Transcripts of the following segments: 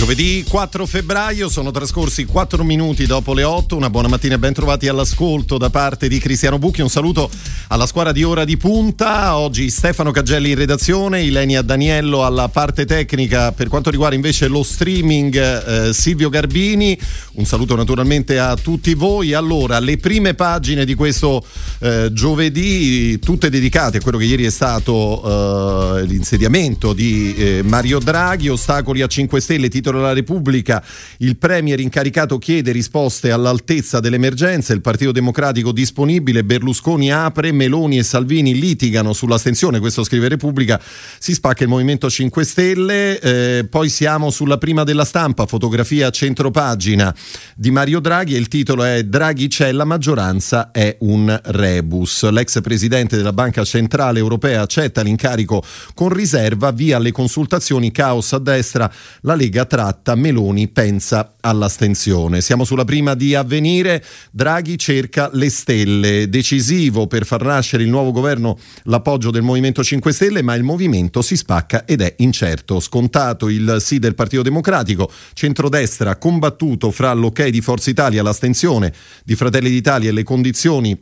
Giovedì 4 febbraio sono trascorsi 4 minuti dopo le 8. Una buona mattina e ben trovati all'ascolto da parte di Cristiano Bucchi. Un saluto alla squadra di Ora di Punta. Oggi Stefano Cagelli in redazione, Ilenia Daniello alla parte tecnica. Per quanto riguarda invece lo streaming, eh, Silvio Garbini. Un saluto naturalmente a tutti voi. Allora, le prime pagine di questo eh, giovedì, tutte dedicate a quello che ieri è stato eh, l'insediamento di eh, Mario Draghi, ostacoli a 5 Stelle, titolo titolo della Repubblica, il Premier incaricato chiede risposte all'altezza dell'emergenza, il Partito Democratico disponibile, Berlusconi apre, Meloni e Salvini litigano sull'astensione, questo scrive Repubblica, si spacca il Movimento 5 Stelle, eh, poi siamo sulla prima della stampa, fotografia a centropagina di Mario Draghi e il titolo è Draghi c'è, la maggioranza è un rebus. L'ex presidente della Banca Centrale Europea accetta l'incarico con riserva, via le consultazioni, caos a destra, la Lega tra tratta, Meloni pensa all'astensione. Siamo sulla prima di avvenire, Draghi cerca le stelle, decisivo per far nascere il nuovo governo l'appoggio del Movimento 5 Stelle, ma il movimento si spacca ed è incerto. Scontato il sì del Partito Democratico, centrodestra combattuto fra l'ok di Forza Italia, l'astensione di Fratelli d'Italia e le condizioni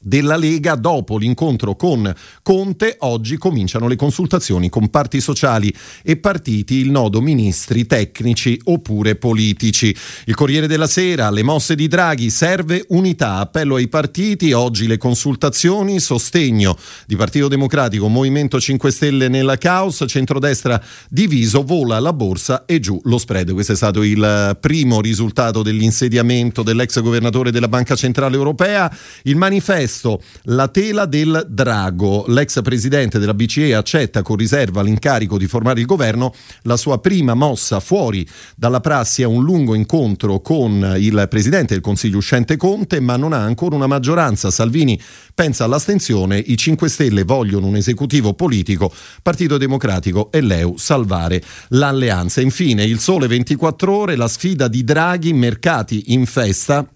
della Lega dopo l'incontro con Conte. Oggi cominciano le consultazioni con parti sociali e partiti, il nodo ministri tecnici oppure politici. Il Corriere della Sera, le mosse di Draghi, serve unità, appello ai partiti, oggi le consultazioni, sostegno di Partito Democratico, Movimento 5 Stelle nella caos, centrodestra diviso, vola la borsa e giù lo spread. Questo è stato il primo risultato dell'insediamento dell'ex governatore della Banca Centrale Europea. Il manifesto Manifesto, la tela del drago. L'ex presidente della BCE accetta con riserva l'incarico di formare il governo. La sua prima mossa fuori dalla prassi è un lungo incontro con il presidente del Consiglio uscente Conte, ma non ha ancora una maggioranza. Salvini pensa all'astensione, i 5 Stelle vogliono un esecutivo politico, Partito Democratico e l'EU salvare l'alleanza. Infine, il sole 24 ore, la sfida di Draghi, mercati in festa.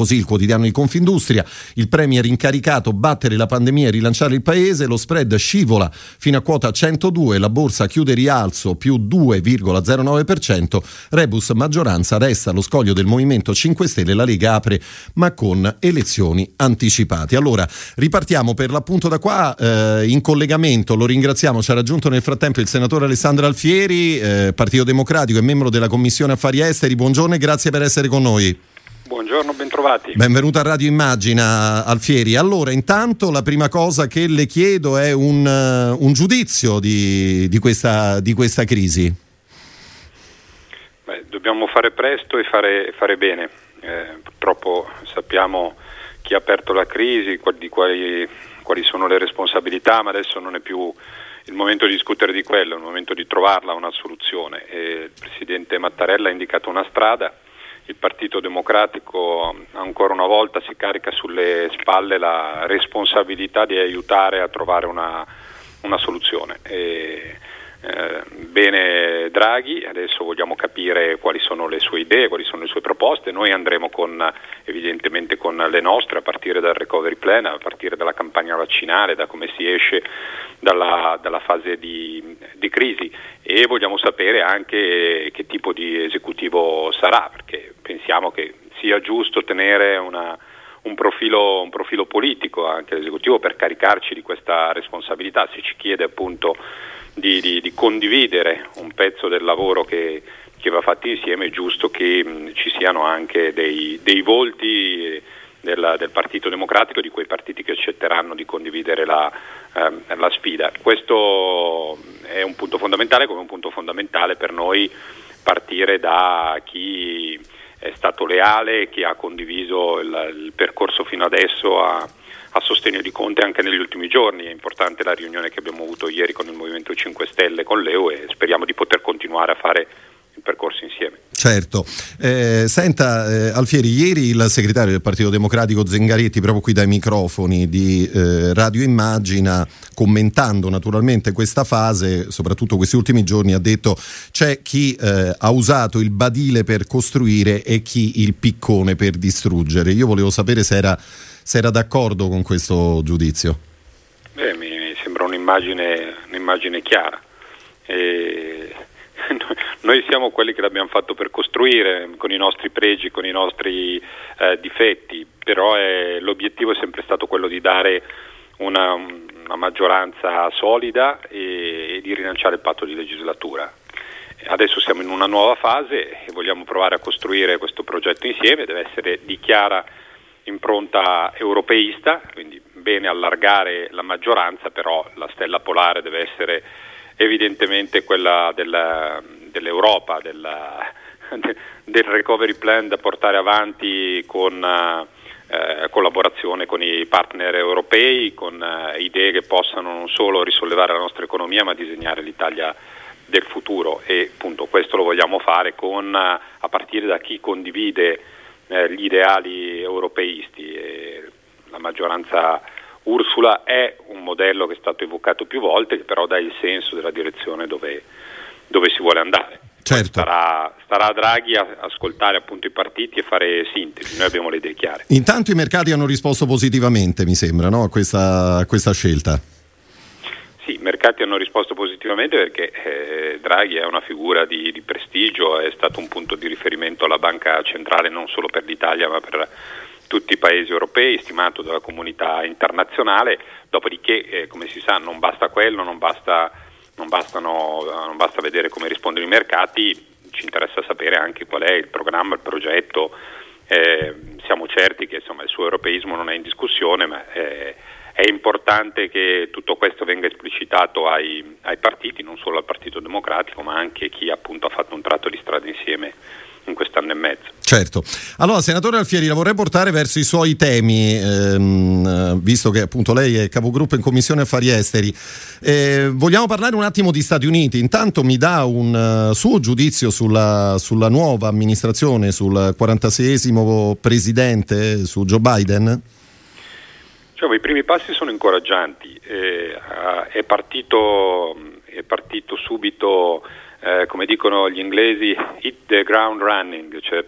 Così il quotidiano di Confindustria, il Premier incaricato battere la pandemia e rilanciare il paese, lo spread scivola fino a quota 102, la borsa chiude rialzo più 2,09%, Rebus maggioranza resta allo scoglio del Movimento 5 Stelle, la Lega apre ma con elezioni anticipate. Allora, ripartiamo per l'appunto da qua, eh, in collegamento, lo ringraziamo, ci ha raggiunto nel frattempo il senatore Alessandro Alfieri, eh, Partito Democratico e membro della Commissione Affari Esteri, buongiorno e grazie per essere con noi. Buongiorno, bentrovati. Benvenuto a Radio Immagina Alfieri. Allora, intanto la prima cosa che le chiedo è un, uh, un giudizio di, di, questa, di, questa, crisi. Beh, dobbiamo fare presto e fare, fare bene. Eh, purtroppo sappiamo chi ha aperto la crisi, di quali, quali sono le responsabilità, ma adesso non è più il momento di discutere di quello, è il momento di trovarla una soluzione. E il Presidente Mattarella ha indicato una strada il Partito Democratico ancora una volta si carica sulle spalle la responsabilità di aiutare a trovare una, una soluzione. E, eh, bene Draghi, adesso vogliamo capire quali sono le sue idee, quali sono le sue proposte, noi andremo con, evidentemente con le nostre a partire dal recovery plan, a partire dalla campagna vaccinale, da come si esce dalla, dalla fase di, di, crisi. E vogliamo sapere anche che tipo di esecutivo sarà, perché pensiamo che sia giusto tenere una, un, profilo, un profilo politico anche l'esecutivo per caricarci di questa responsabilità, se ci chiede appunto di, di, di condividere un pezzo del lavoro che, che va fatto insieme, è giusto che mh, ci siano anche dei, dei volti eh, del, del, Partito Democratico, di quei partiti che accetteranno di condividere la, ehm, la, sfida. Questo è un punto fondamentale, come un punto fondamentale per noi partire da chi è stato leale, chi ha condiviso il, il percorso fino adesso a, a sostegno di Conte anche negli ultimi giorni. È importante la riunione che abbiamo avuto ieri con il Movimento 5 Stelle, con l'EU e speriamo di poter continuare a fare percorso insieme. Certo. Eh, senta eh, Alfieri, ieri il segretario del Partito Democratico Zengaretti, proprio qui dai microfoni di eh, Radio Immagina, commentando naturalmente questa fase, soprattutto questi ultimi giorni, ha detto c'è chi eh, ha usato il badile per costruire e chi il piccone per distruggere. Io volevo sapere se era, se era d'accordo con questo giudizio. Beh, mi sembra un'immagine, un'immagine chiara. E noi siamo quelli che l'abbiamo fatto per costruire con i nostri pregi, con i nostri eh, difetti, però è, l'obiettivo è sempre stato quello di dare una, una maggioranza solida e, e, di rilanciare il patto di legislatura. Adesso siamo in una nuova fase e vogliamo provare a costruire questo progetto insieme, deve essere di chiara impronta europeista, quindi bene allargare la maggioranza, però la stella polare deve essere evidentemente quella della, dell'Europa, della, del recovery plan da portare avanti con eh, collaborazione con i partner europei, con eh, idee che possano non solo risollevare la nostra economia ma disegnare l'Italia del futuro e appunto questo lo vogliamo fare con, a partire da chi condivide eh, gli ideali europeisti. La maggioranza Ursula è un modello che è stato evocato più volte, che però dà il senso della direzione dove, dove si vuole andare. Certo. Starà, starà, a Draghi a ascoltare appunto i partiti e fare sintesi, noi abbiamo le idee chiare. Intanto i mercati hanno risposto positivamente, mi sembra, no? a, questa, a, questa, scelta. Sì, i mercati hanno risposto positivamente perché eh, Draghi è una figura di, di prestigio, è stato un punto di riferimento alla banca centrale non solo per l'Italia ma per tutti i paesi europei, stimato dalla comunità internazionale, dopodiché eh, come si sa non basta quello, non basta, non, bastano, non basta vedere come rispondono i mercati, ci interessa sapere anche qual è il programma, il progetto, eh, siamo certi che insomma, il suo europeismo non è in discussione, ma eh, è importante che tutto questo venga esplicitato ai, ai partiti, non solo al Partito Democratico, ma anche chi appunto ha fatto un tratto di strada insieme in quest'anno e mezzo. Certo. Allora, senatore Alfieri, la vorrei portare verso i suoi temi, ehm, visto che appunto lei è capogruppo in Commissione Affari Esteri. Eh, vogliamo parlare un attimo di Stati Uniti. Intanto mi dà un uh, suo giudizio sulla, sulla, nuova amministrazione, sul 46esimo presidente, su Joe Biden? Cioè, I primi passi sono incoraggianti. Eh, è, partito, è partito subito eh, come dicono gli inglesi, hit the ground running, cioè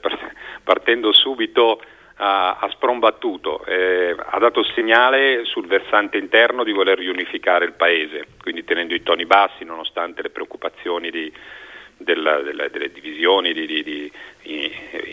partendo subito a, a sprombattuto, eh, ha dato il segnale sul versante interno di voler riunificare il paese, quindi tenendo i toni bassi nonostante le preoccupazioni di, della, della, delle divisioni di, di,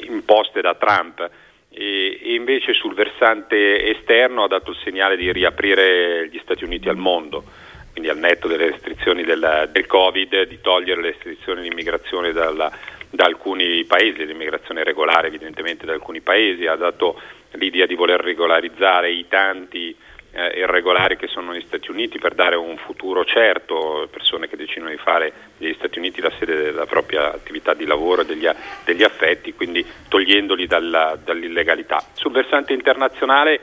imposte da Trump. E, invece sul versante esterno ha dato il segnale di riaprire gli Stati Uniti al mondo quindi al netto delle restrizioni del, del Covid, di togliere le restrizioni di immigrazione dalla, da alcuni paesi, l'immigrazione regolare evidentemente da alcuni paesi, ha dato l'idea di voler regolarizzare i tanti eh, irregolari che sono negli Stati Uniti per dare un futuro certo, persone che decidono di fare negli Stati Uniti la sede della propria attività di lavoro e degli, degli affetti, quindi togliendoli dalla, dall'illegalità. Sul versante internazionale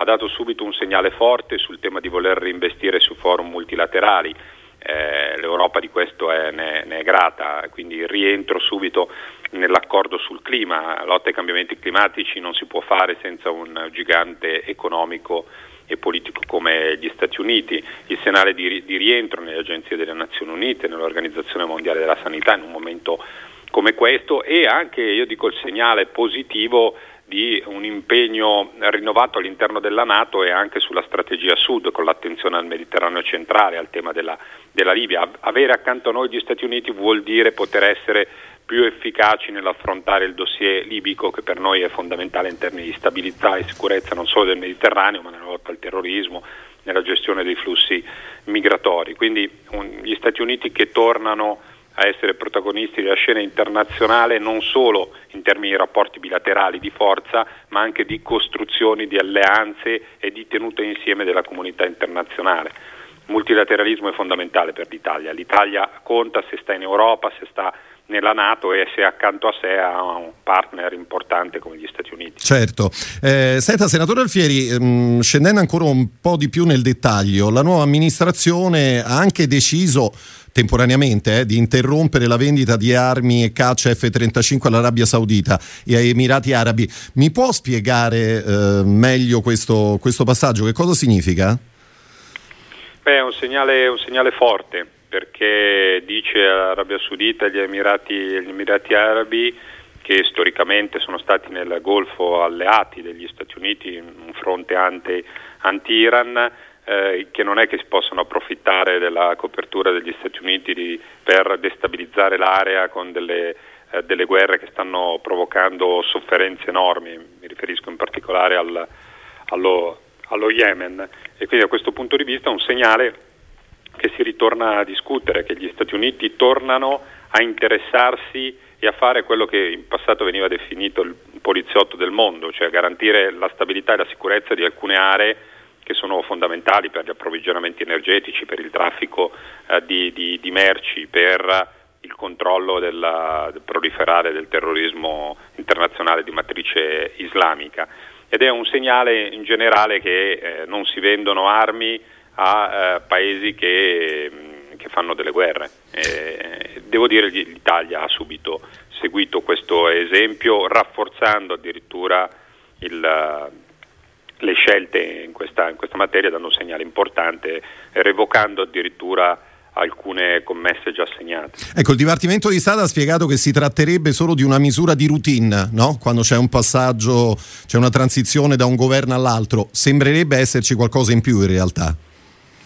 ha dato subito un segnale forte sul tema di voler reinvestire su forum multilaterali. Eh, L'Europa di questo è, ne, ne, è grata, quindi rientro subito nell'accordo sul clima. La lotta ai cambiamenti climatici non si può fare senza un gigante economico e politico come gli Stati Uniti, il segnale di, di rientro nelle agenzie delle Nazioni Unite, nell'Organizzazione Mondiale della Sanità in un momento come questo e anche, io dico, il segnale positivo di un impegno rinnovato all'interno della Nato e anche sulla strategia sud con l'attenzione al Mediterraneo centrale, al tema della, della Libia. Avere accanto a noi gli Stati Uniti vuol dire poter essere più efficaci nell'affrontare il dossier libico che per noi è fondamentale in termini di stabilità e sicurezza non solo del Mediterraneo ma nella lotta al terrorismo, nella gestione dei flussi migratori. Quindi un, gli Stati Uniti che tornano a essere protagonisti della scena internazionale non solo in termini di rapporti bilaterali di forza, ma anche di costruzioni di alleanze e di tenuta insieme della comunità internazionale. Il multilateralismo è fondamentale per l'Italia. L'Italia conta se sta in Europa, se sta nella Nato e se accanto a sé ha un partner importante come gli Stati Uniti. Certo. Eh, senta, senatore Alfieri, ehm, scendendo ancora un po' di più nel dettaglio, la nuova amministrazione ha anche deciso temporaneamente, eh, di interrompere la vendita di armi e caccia F-35 all'Arabia Saudita e ai Emirati Arabi. Mi può spiegare eh, meglio questo, questo, passaggio? Che cosa significa? Beh, è un segnale, un segnale forte perché dice all'Arabia Saudita e agli Emirati, agli Arabi che storicamente sono stati nel Golfo alleati degli Stati Uniti, un fronte anti-Iran, eh, che non è che si possano approfittare della copertura degli Stati Uniti di, per destabilizzare l'area con delle, eh, delle, guerre che stanno provocando sofferenze enormi, mi riferisco in particolare al, allo, allo Yemen. E quindi da questo punto di vista è un segnale che si ritorna a discutere, che gli Stati Uniti tornano a interessarsi e a fare quello che in passato veniva definito il poliziotto del mondo, cioè garantire la stabilità e la sicurezza di alcune aree che sono fondamentali per gli approvvigionamenti energetici, per il traffico eh, di, di, di, merci, per il controllo della, del proliferare del terrorismo internazionale di matrice islamica. Ed è un segnale in generale che eh, non si vendono armi a eh, paesi che, che, fanno delle guerre. devo dire che l'Italia ha subito seguito questo esempio, rafforzando addirittura il le scelte in questa, in questa materia danno un segnale importante, revocando addirittura alcune commesse già assegnate. Ecco, il Dipartimento di Stato ha spiegato che si tratterebbe solo di una misura di routine, no? quando c'è un passaggio, c'è una transizione da un governo all'altro. Sembrerebbe esserci qualcosa in più in realtà.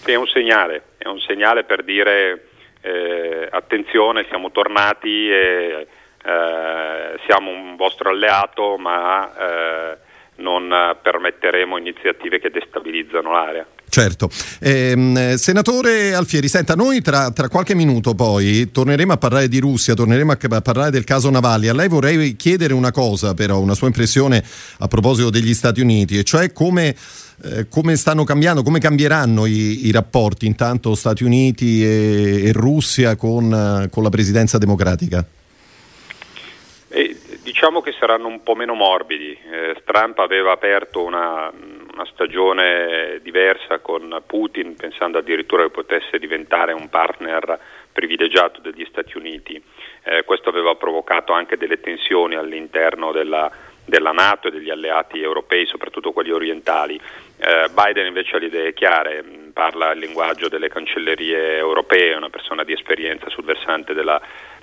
È un segnale, è un segnale per dire eh, attenzione, siamo tornati e eh, siamo un vostro alleato, ma... Eh, non permetteremo iniziative che destabilizzano l'area. Certo. Eh, senatore Alfieri, senta, noi tra, tra, qualche minuto poi torneremo a parlare di Russia, torneremo a, parlare del caso Navalny. A lei vorrei chiedere una cosa, però, una sua impressione a proposito degli Stati Uniti, e cioè come, eh, come stanno cambiando, come cambieranno i, i rapporti intanto Stati Uniti e, e Russia con, con la presidenza democratica? Diciamo che saranno un po' meno morbidi. Eh, Trump aveva aperto una, una, stagione diversa con Putin, pensando addirittura che potesse diventare un partner privilegiato degli Stati Uniti. Eh, questo aveva provocato anche delle tensioni all'interno della, della Nato e degli alleati europei, soprattutto quelli orientali. Eh, Biden invece ha le idee chiare, parla il linguaggio delle cancellerie europee, è una persona di esperienza sul versante della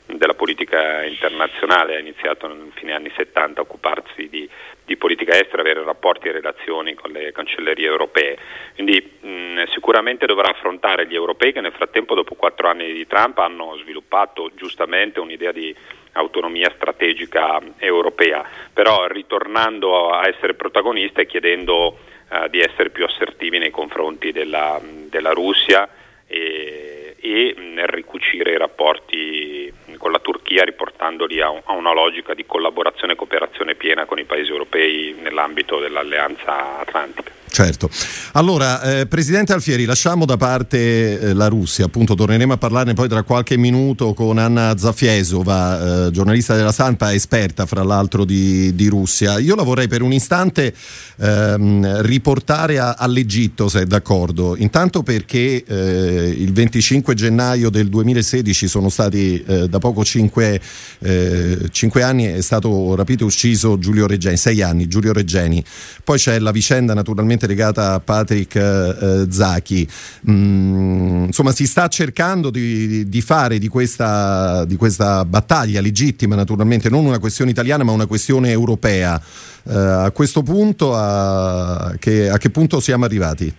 della politica internazionale, ha iniziato nel fine anni 70 a occuparsi di, di politica estera, avere rapporti e relazioni con le cancellerie europee. Quindi mh, sicuramente dovrà affrontare gli europei che nel frattempo dopo quattro anni di Trump hanno sviluppato giustamente un'idea di autonomia strategica europea, però ritornando a essere protagonista e chiedendo uh, di essere più assertivi nei confronti della, della Russia e, e nel ricucire i rapporti con la Turchia riportandoli a, a, una logica di collaborazione e cooperazione piena con i paesi europei nell'ambito dell'alleanza atlantica. Certo. Allora, eh, Presidente Alfieri, lasciamo da parte eh, la Russia, appunto torneremo a parlarne poi tra qualche minuto con Anna Zafiesova, eh, giornalista della Stampa, esperta fra l'altro di, di, Russia. Io la vorrei per un istante ehm, riportare a, all'Egitto, se è d'accordo. Intanto perché eh, il 25 gennaio del 2016 sono stati eh, da poco cinque, eh, cinque, anni, è stato rapito e ucciso Giulio Reggeni, sei anni, Giulio Reggeni. Poi c'è la vicenda naturalmente direttamente legata a Patrick eh, Zachi. Mm, insomma, si sta cercando di, di fare di questa, di questa, battaglia legittima, naturalmente, non una questione italiana, ma una questione europea. Eh, a questo punto, a che, a che punto siamo arrivati?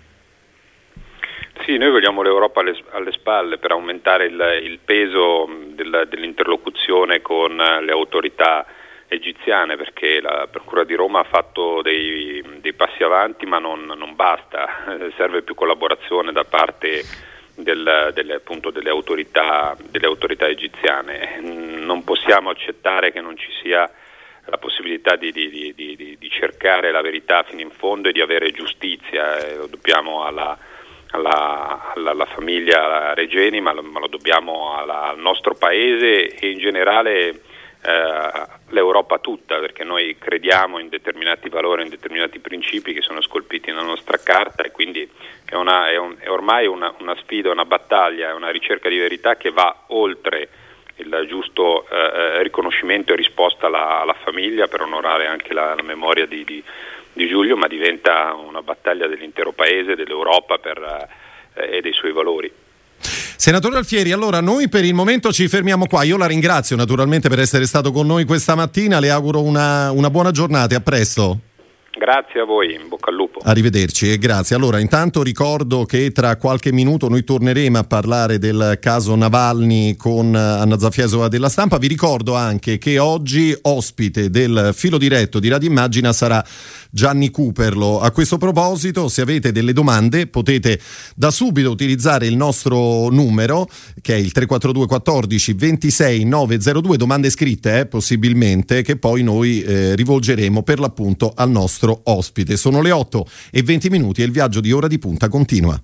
Sì, noi vogliamo l'Europa alle, alle spalle per aumentare il, il peso del, dell'interlocuzione con le autorità egiziane perché la Procura di Roma ha fatto dei, dei passi avanti ma non, non, basta, serve più collaborazione da parte del, delle, appunto, delle, autorità, delle autorità egiziane. Non possiamo accettare che non ci sia la possibilità di, di, di, di, cercare la verità fino in fondo e di avere giustizia, eh, lo dobbiamo alla, alla, alla, alla famiglia Regeni, ma lo, ma lo dobbiamo al nostro paese e in generale eh, l'Europa tutta, perché noi crediamo in determinati valori, in determinati principi che sono scolpiti nella nostra carta e quindi è, una, è, un, è ormai una, una, sfida, una battaglia, una ricerca di verità che va oltre il giusto eh, riconoscimento e risposta alla, alla, famiglia per onorare anche la, la memoria di, di, di, Giulio, ma diventa una battaglia dell'intero Paese, dell'Europa per, eh, e dei suoi valori. Senatore Alfieri, allora noi per il momento ci fermiamo qua. Io la ringrazio naturalmente per essere stato con noi questa mattina, le auguro una, una buona giornata a presto. Grazie a voi, in bocca al lupo. Arrivederci e grazie. Allora, intanto ricordo che tra qualche minuto noi torneremo a parlare del caso Navalny con Anna Zaffiesova della stampa. Vi ricordo anche che oggi ospite del filo diretto di Radio Immagina sarà Gianni Cooperlo. A questo proposito, se avete delle domande, potete da subito utilizzare il nostro numero che è il 342 14 26 902, domande scritte eh, possibilmente, che poi noi eh, rivolgeremo per l'appunto al nostro nostro ospite. Sono le 8 e 20 minuti e il viaggio di ora di punta continua.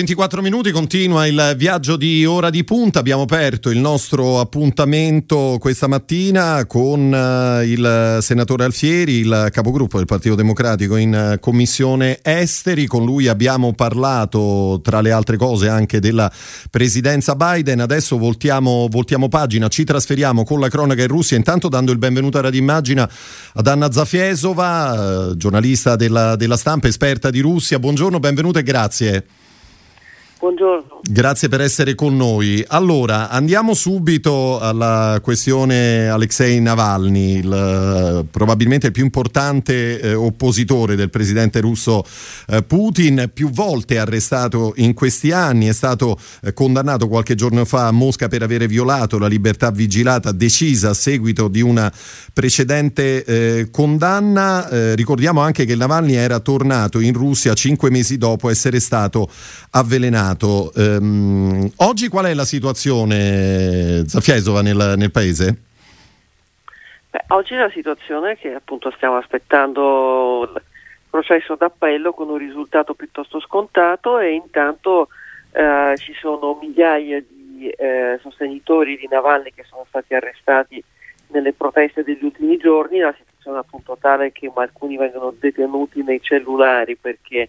8.24 minuti, continua il viaggio di ora di punta. Abbiamo aperto il nostro appuntamento questa mattina con uh, il senatore Alfieri, il capogruppo del Partito Democratico in uh, Commissione Esteri. Con lui abbiamo parlato, tra le altre cose, anche della presidenza Biden. Adesso voltiamo, voltiamo pagina, ci trasferiamo con la cronaca in Russia. Intanto dando il benvenuto a Radimmagina ad Anna Zafiesova, uh, giornalista della, della stampa, esperta di Russia. Buongiorno, benvenuto e grazie. Buongiorno. Grazie per essere con noi. Allora, andiamo subito alla questione Alexei Navalny, il, probabilmente il più importante eh, oppositore del presidente russo eh, Putin, più volte arrestato in questi anni, è stato eh, condannato qualche giorno fa a Mosca per aver violato la libertà vigilata decisa a seguito di una precedente eh, condanna. Eh, ricordiamo anche che Navalny era tornato in Russia cinque mesi dopo essere stato avvelenato. Um, oggi qual è la situazione, Zafiesova, nel, nel paese? Beh, oggi la situazione è che appunto stiamo aspettando il processo d'appello con un risultato piuttosto scontato e intanto eh, ci sono migliaia di eh, sostenitori di Navalny che sono stati arrestati nelle proteste degli ultimi giorni, la situazione appunto tale che alcuni vengono detenuti nei cellulari perché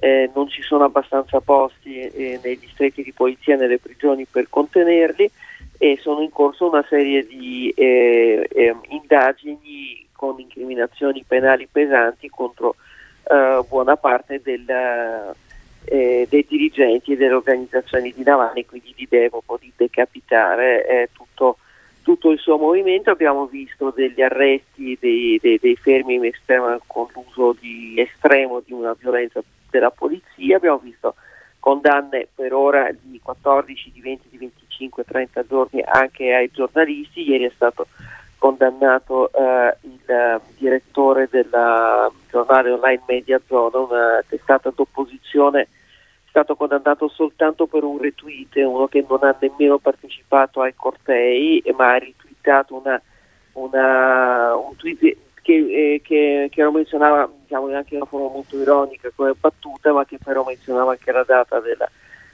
eh, non ci sono abbastanza posti eh, nei distretti di polizia, nelle prigioni per contenerli e sono in corso una serie di eh, ehm, indagini con incriminazioni penali pesanti contro eh, buona parte del, eh, dei dirigenti e delle organizzazioni di Navalny, quindi di Devopo, di decapitare eh, tutto, tutto, il suo movimento. Abbiamo visto degli arresti, dei, dei, dei fermi estrema, con l'uso di estremo di una violenza della polizia, abbiamo visto condanne per ora di 14, di 20, di 25, 30 giorni anche ai giornalisti, ieri è stato condannato eh, il uh, direttore del giornale online Media Zona, una testata d'opposizione, è stato condannato soltanto per un retweet, uno che non ha nemmeno partecipato ai cortei, ma ha ritweetato una, una, un tweet che, eh, che, che lo menzionava diciamo, anche in una forma molto ironica come battuta, ma che però menzionava anche la data della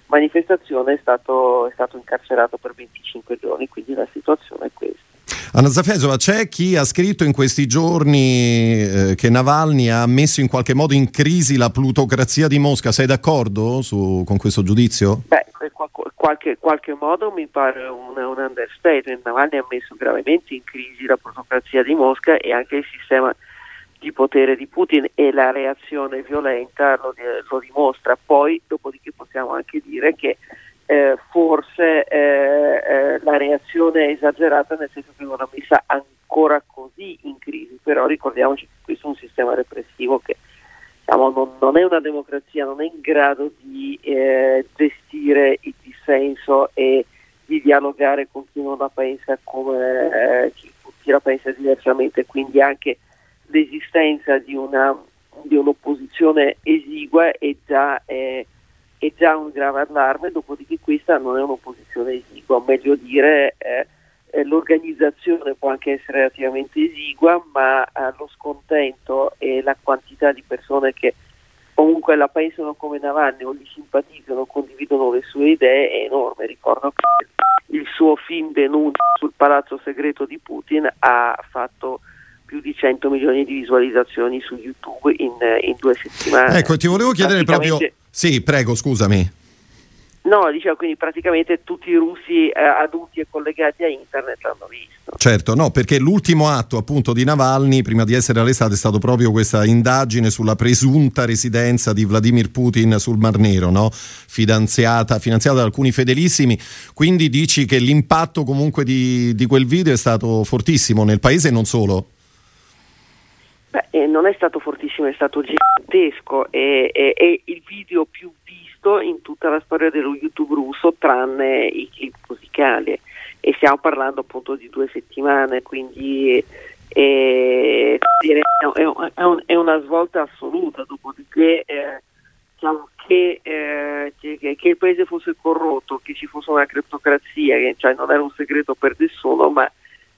manifestazione, è stato, è stato incarcerato per 25 giorni, quindi la situazione è questa. Anna Zafesova, c'è chi ha scritto in questi giorni eh, che Navalny ha messo in qualche modo in crisi la plutocrazia di Mosca, sei d'accordo su, con questo giudizio? Beh, in qualche, qualche, modo mi pare un, un understatement, Navalny ha messo gravemente in crisi la plutocrazia di Mosca e anche il sistema di potere di Putin e la reazione violenta lo, lo dimostra. Poi, dopodiché possiamo anche dire che eh, forse eh, eh, la reazione è esagerata nel senso che non l'ha messa ancora così in crisi, però ricordiamoci che questo è un sistema repressivo che diciamo, non, non, è una democrazia, non è in grado di eh, gestire il dissenso e di dialogare con chi non la pensa come eh, chi, chi la pensa diversamente, quindi anche l'esistenza di, una, di un'opposizione esigua è già, è, è già, un grave allarme, dopodiché questa non è un'opposizione esigua, meglio dire eh, eh, l'organizzazione può anche essere relativamente esigua, ma eh, lo scontento e la quantità di persone che comunque la pensano come Navalny o gli simpatizzano, condividono le sue idee è enorme. Ricordo che il suo film denuncia sul palazzo segreto di Putin ha fatto più di 100 milioni di visualizzazioni su YouTube in, in due settimane. Ecco, ti volevo chiedere proprio... Sì, prego, scusami. No, dicevo quindi praticamente tutti i russi eh, adulti e collegati a internet l'hanno visto. Certo, no, perché l'ultimo atto appunto di Navalny prima di essere arrestato è stato proprio questa indagine sulla presunta residenza di Vladimir Putin sul Mar Nero, no? finanziata, finanziata da alcuni fedelissimi. Quindi dici che l'impatto comunque di, di quel video è stato fortissimo nel paese e non solo? Beh, non è stato fortissimo, è stato gigantesco, è, è, è, il video più visto in tutta la storia dello YouTube russo tranne i clip musicali. E stiamo parlando appunto di due settimane, quindi è, è una svolta assoluta, dopodiché eh, diciamo che, eh, che, che, il paese fosse corrotto, che ci fosse una criptocrazia, che cioè non era un segreto per nessuno, ma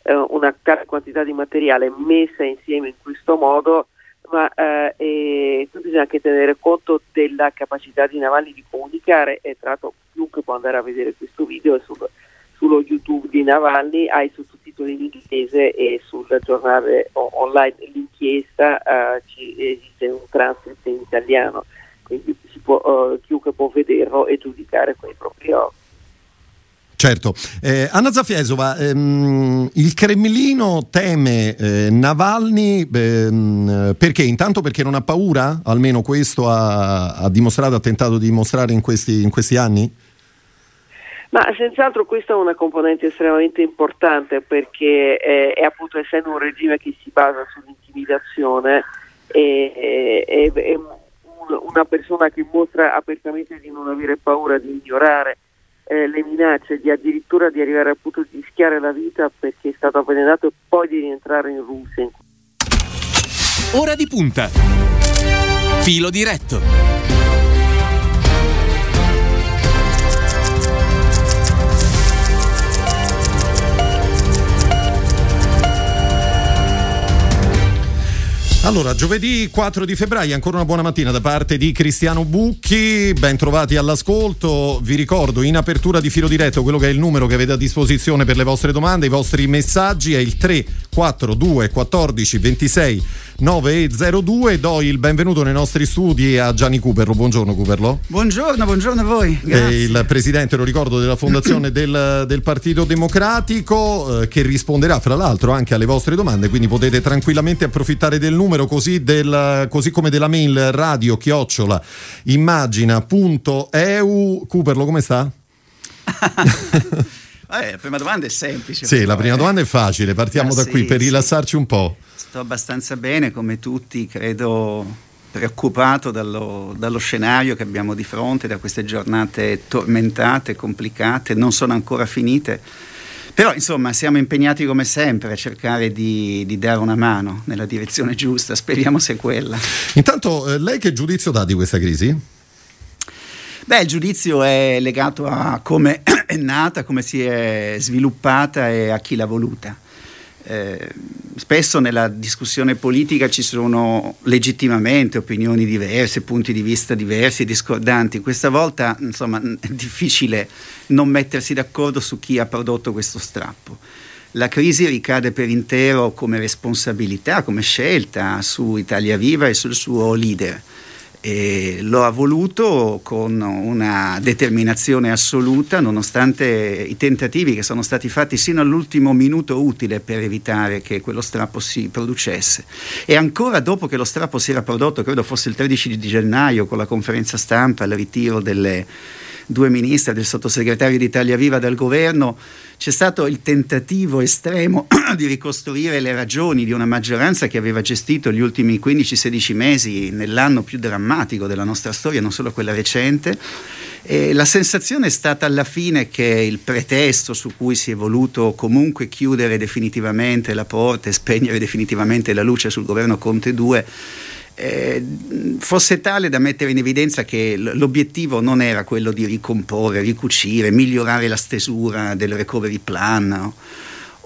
eh, una tale quantità di materiale messa insieme in questo modo ma eh, bisogna anche tenere conto della capacità di Navalny di comunicare e tra l'altro chiunque può andare a vedere questo video sul, sullo YouTube di Navalny, ha i sottotitoli in inglese e sul giornale online l'inchiesta eh, ci, esiste un transcript in italiano, quindi può, eh, chiunque può vederlo e giudicare con i propri occhi. Certo. Eh, Anna Zafiesova, ehm, il Cremlino teme eh, Navalny ehm, perché? Intanto perché non ha paura? Almeno questo ha, ha dimostrato, ha tentato di dimostrare in questi, in questi anni? Ma senz'altro questa è una componente estremamente importante perché eh, è appunto essendo un regime che si basa sull'intimidazione e, è, è una persona che mostra apertamente di non avere paura di ignorare eh, le minacce di addirittura di arrivare al punto di rischiare la vita perché è stato avvelenato e poi di rientrare in Russia. Ora di punta. Filo diretto. Allora, giovedì 4 di febbraio, ancora una buona mattina da parte di Cristiano Bucchi, ben trovati all'ascolto. Vi ricordo in apertura di filo diretto quello che è il numero che avete a disposizione per le vostre domande, i vostri messaggi è il 342 14 26 902. Do il benvenuto nei nostri studi a Gianni Cuperlo. Buongiorno Cuperlo. Buongiorno, buongiorno a voi. Grazie. È il presidente, lo ricordo, della fondazione del, del, Partito Democratico eh, che risponderà fra l'altro anche alle vostre domande, quindi potete tranquillamente approfittare del numero numero così, del, così come della mail radio chiocciola immagina.eu. Cooperlo, come sta? eh, la prima domanda è semplice. Sì, la prima eh. domanda è facile, partiamo ah, da sì, qui per sì. rilassarci un po'. Sto abbastanza bene, come tutti, credo preoccupato dallo, dallo, scenario che abbiamo di fronte, da queste giornate tormentate, complicate, non sono ancora finite però insomma siamo impegnati come sempre a cercare di, di dare una mano nella direzione giusta, speriamo sia quella. Intanto eh, lei che giudizio dà di questa crisi? Beh, il giudizio è legato a come è nata, come si è sviluppata e a chi l'ha voluta. Eh, spesso nella discussione politica ci sono legittimamente opinioni diverse, punti di vista diversi, discordanti. Questa volta insomma, è difficile non mettersi d'accordo su chi ha prodotto questo strappo. La crisi ricade per intero come responsabilità, come scelta su Italia Viva e sul suo leader e lo ha voluto con una determinazione assoluta nonostante i tentativi che sono stati fatti sino all'ultimo minuto utile per evitare che quello strappo si producesse. E ancora dopo che lo strappo si era prodotto credo fosse il 13 di gennaio con la conferenza stampa il ritiro delle due ministri del sottosegretario di Italia Viva dal governo c'è stato il tentativo estremo di ricostruire le ragioni di una maggioranza che aveva gestito gli ultimi 15-16 mesi nell'anno più drammatico della nostra storia, non solo quella recente. E la sensazione è stata alla fine che il pretesto su cui si è voluto comunque chiudere definitivamente la porta e spegnere definitivamente la luce sul governo Conte 2 eh, fosse tale da mettere in evidenza che l'obiettivo non era quello di ricomporre, ricucire, migliorare la stesura del recovery plan. No?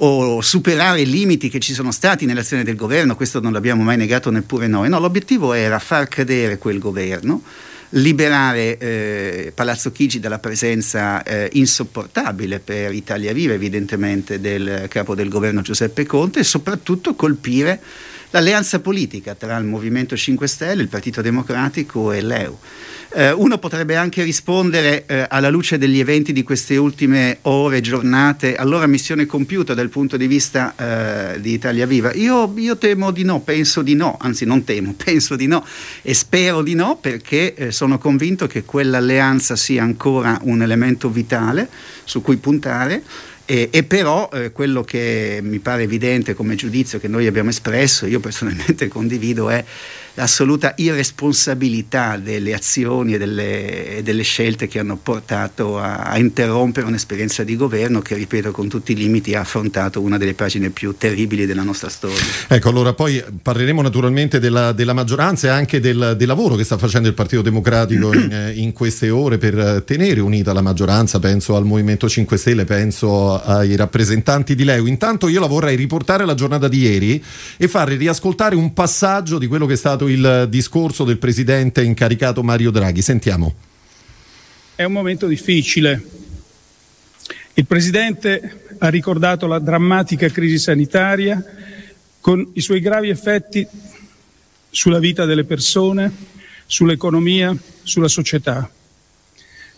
o superare i limiti che ci sono stati nell'azione del governo, questo non l'abbiamo mai negato neppure noi, no, l'obiettivo era far cadere quel governo, liberare eh, Palazzo Chigi dalla presenza eh, insopportabile per Italia Viva evidentemente del capo del governo Giuseppe Conte e soprattutto colpire l'alleanza politica tra il Movimento 5 Stelle, il Partito Democratico e l'EU. Eh, uno potrebbe anche rispondere eh, alla luce degli eventi di queste ultime ore, giornate, allora missione compiuta dal punto di vista eh, di Italia Viva. Io, io, temo di no, penso di no, anzi non temo, penso di no e spero di no perché eh, sono convinto che quell'alleanza sia ancora un elemento vitale su cui puntare e, e però eh, quello che mi pare evidente come giudizio che noi abbiamo espresso, io personalmente condivido, è l'assoluta irresponsabilità delle azioni e delle, e delle, scelte che hanno portato a, a, interrompere un'esperienza di governo che, ripeto, con tutti i limiti ha affrontato una delle pagine più terribili della nostra storia. Ecco, allora poi parleremo naturalmente della, della maggioranza e anche del, del, lavoro che sta facendo il Partito Democratico in, in, queste ore per tenere unita la maggioranza, penso al Movimento 5 Stelle, penso ai rappresentanti di Leo. Intanto io la vorrei riportare la giornata di ieri e farvi riascoltare un passaggio di quello che è stato il discorso del presidente incaricato Mario Draghi. Sentiamo. È un momento difficile. Il presidente ha ricordato la drammatica crisi sanitaria con i suoi gravi effetti sulla vita delle persone, sull'economia, sulla società.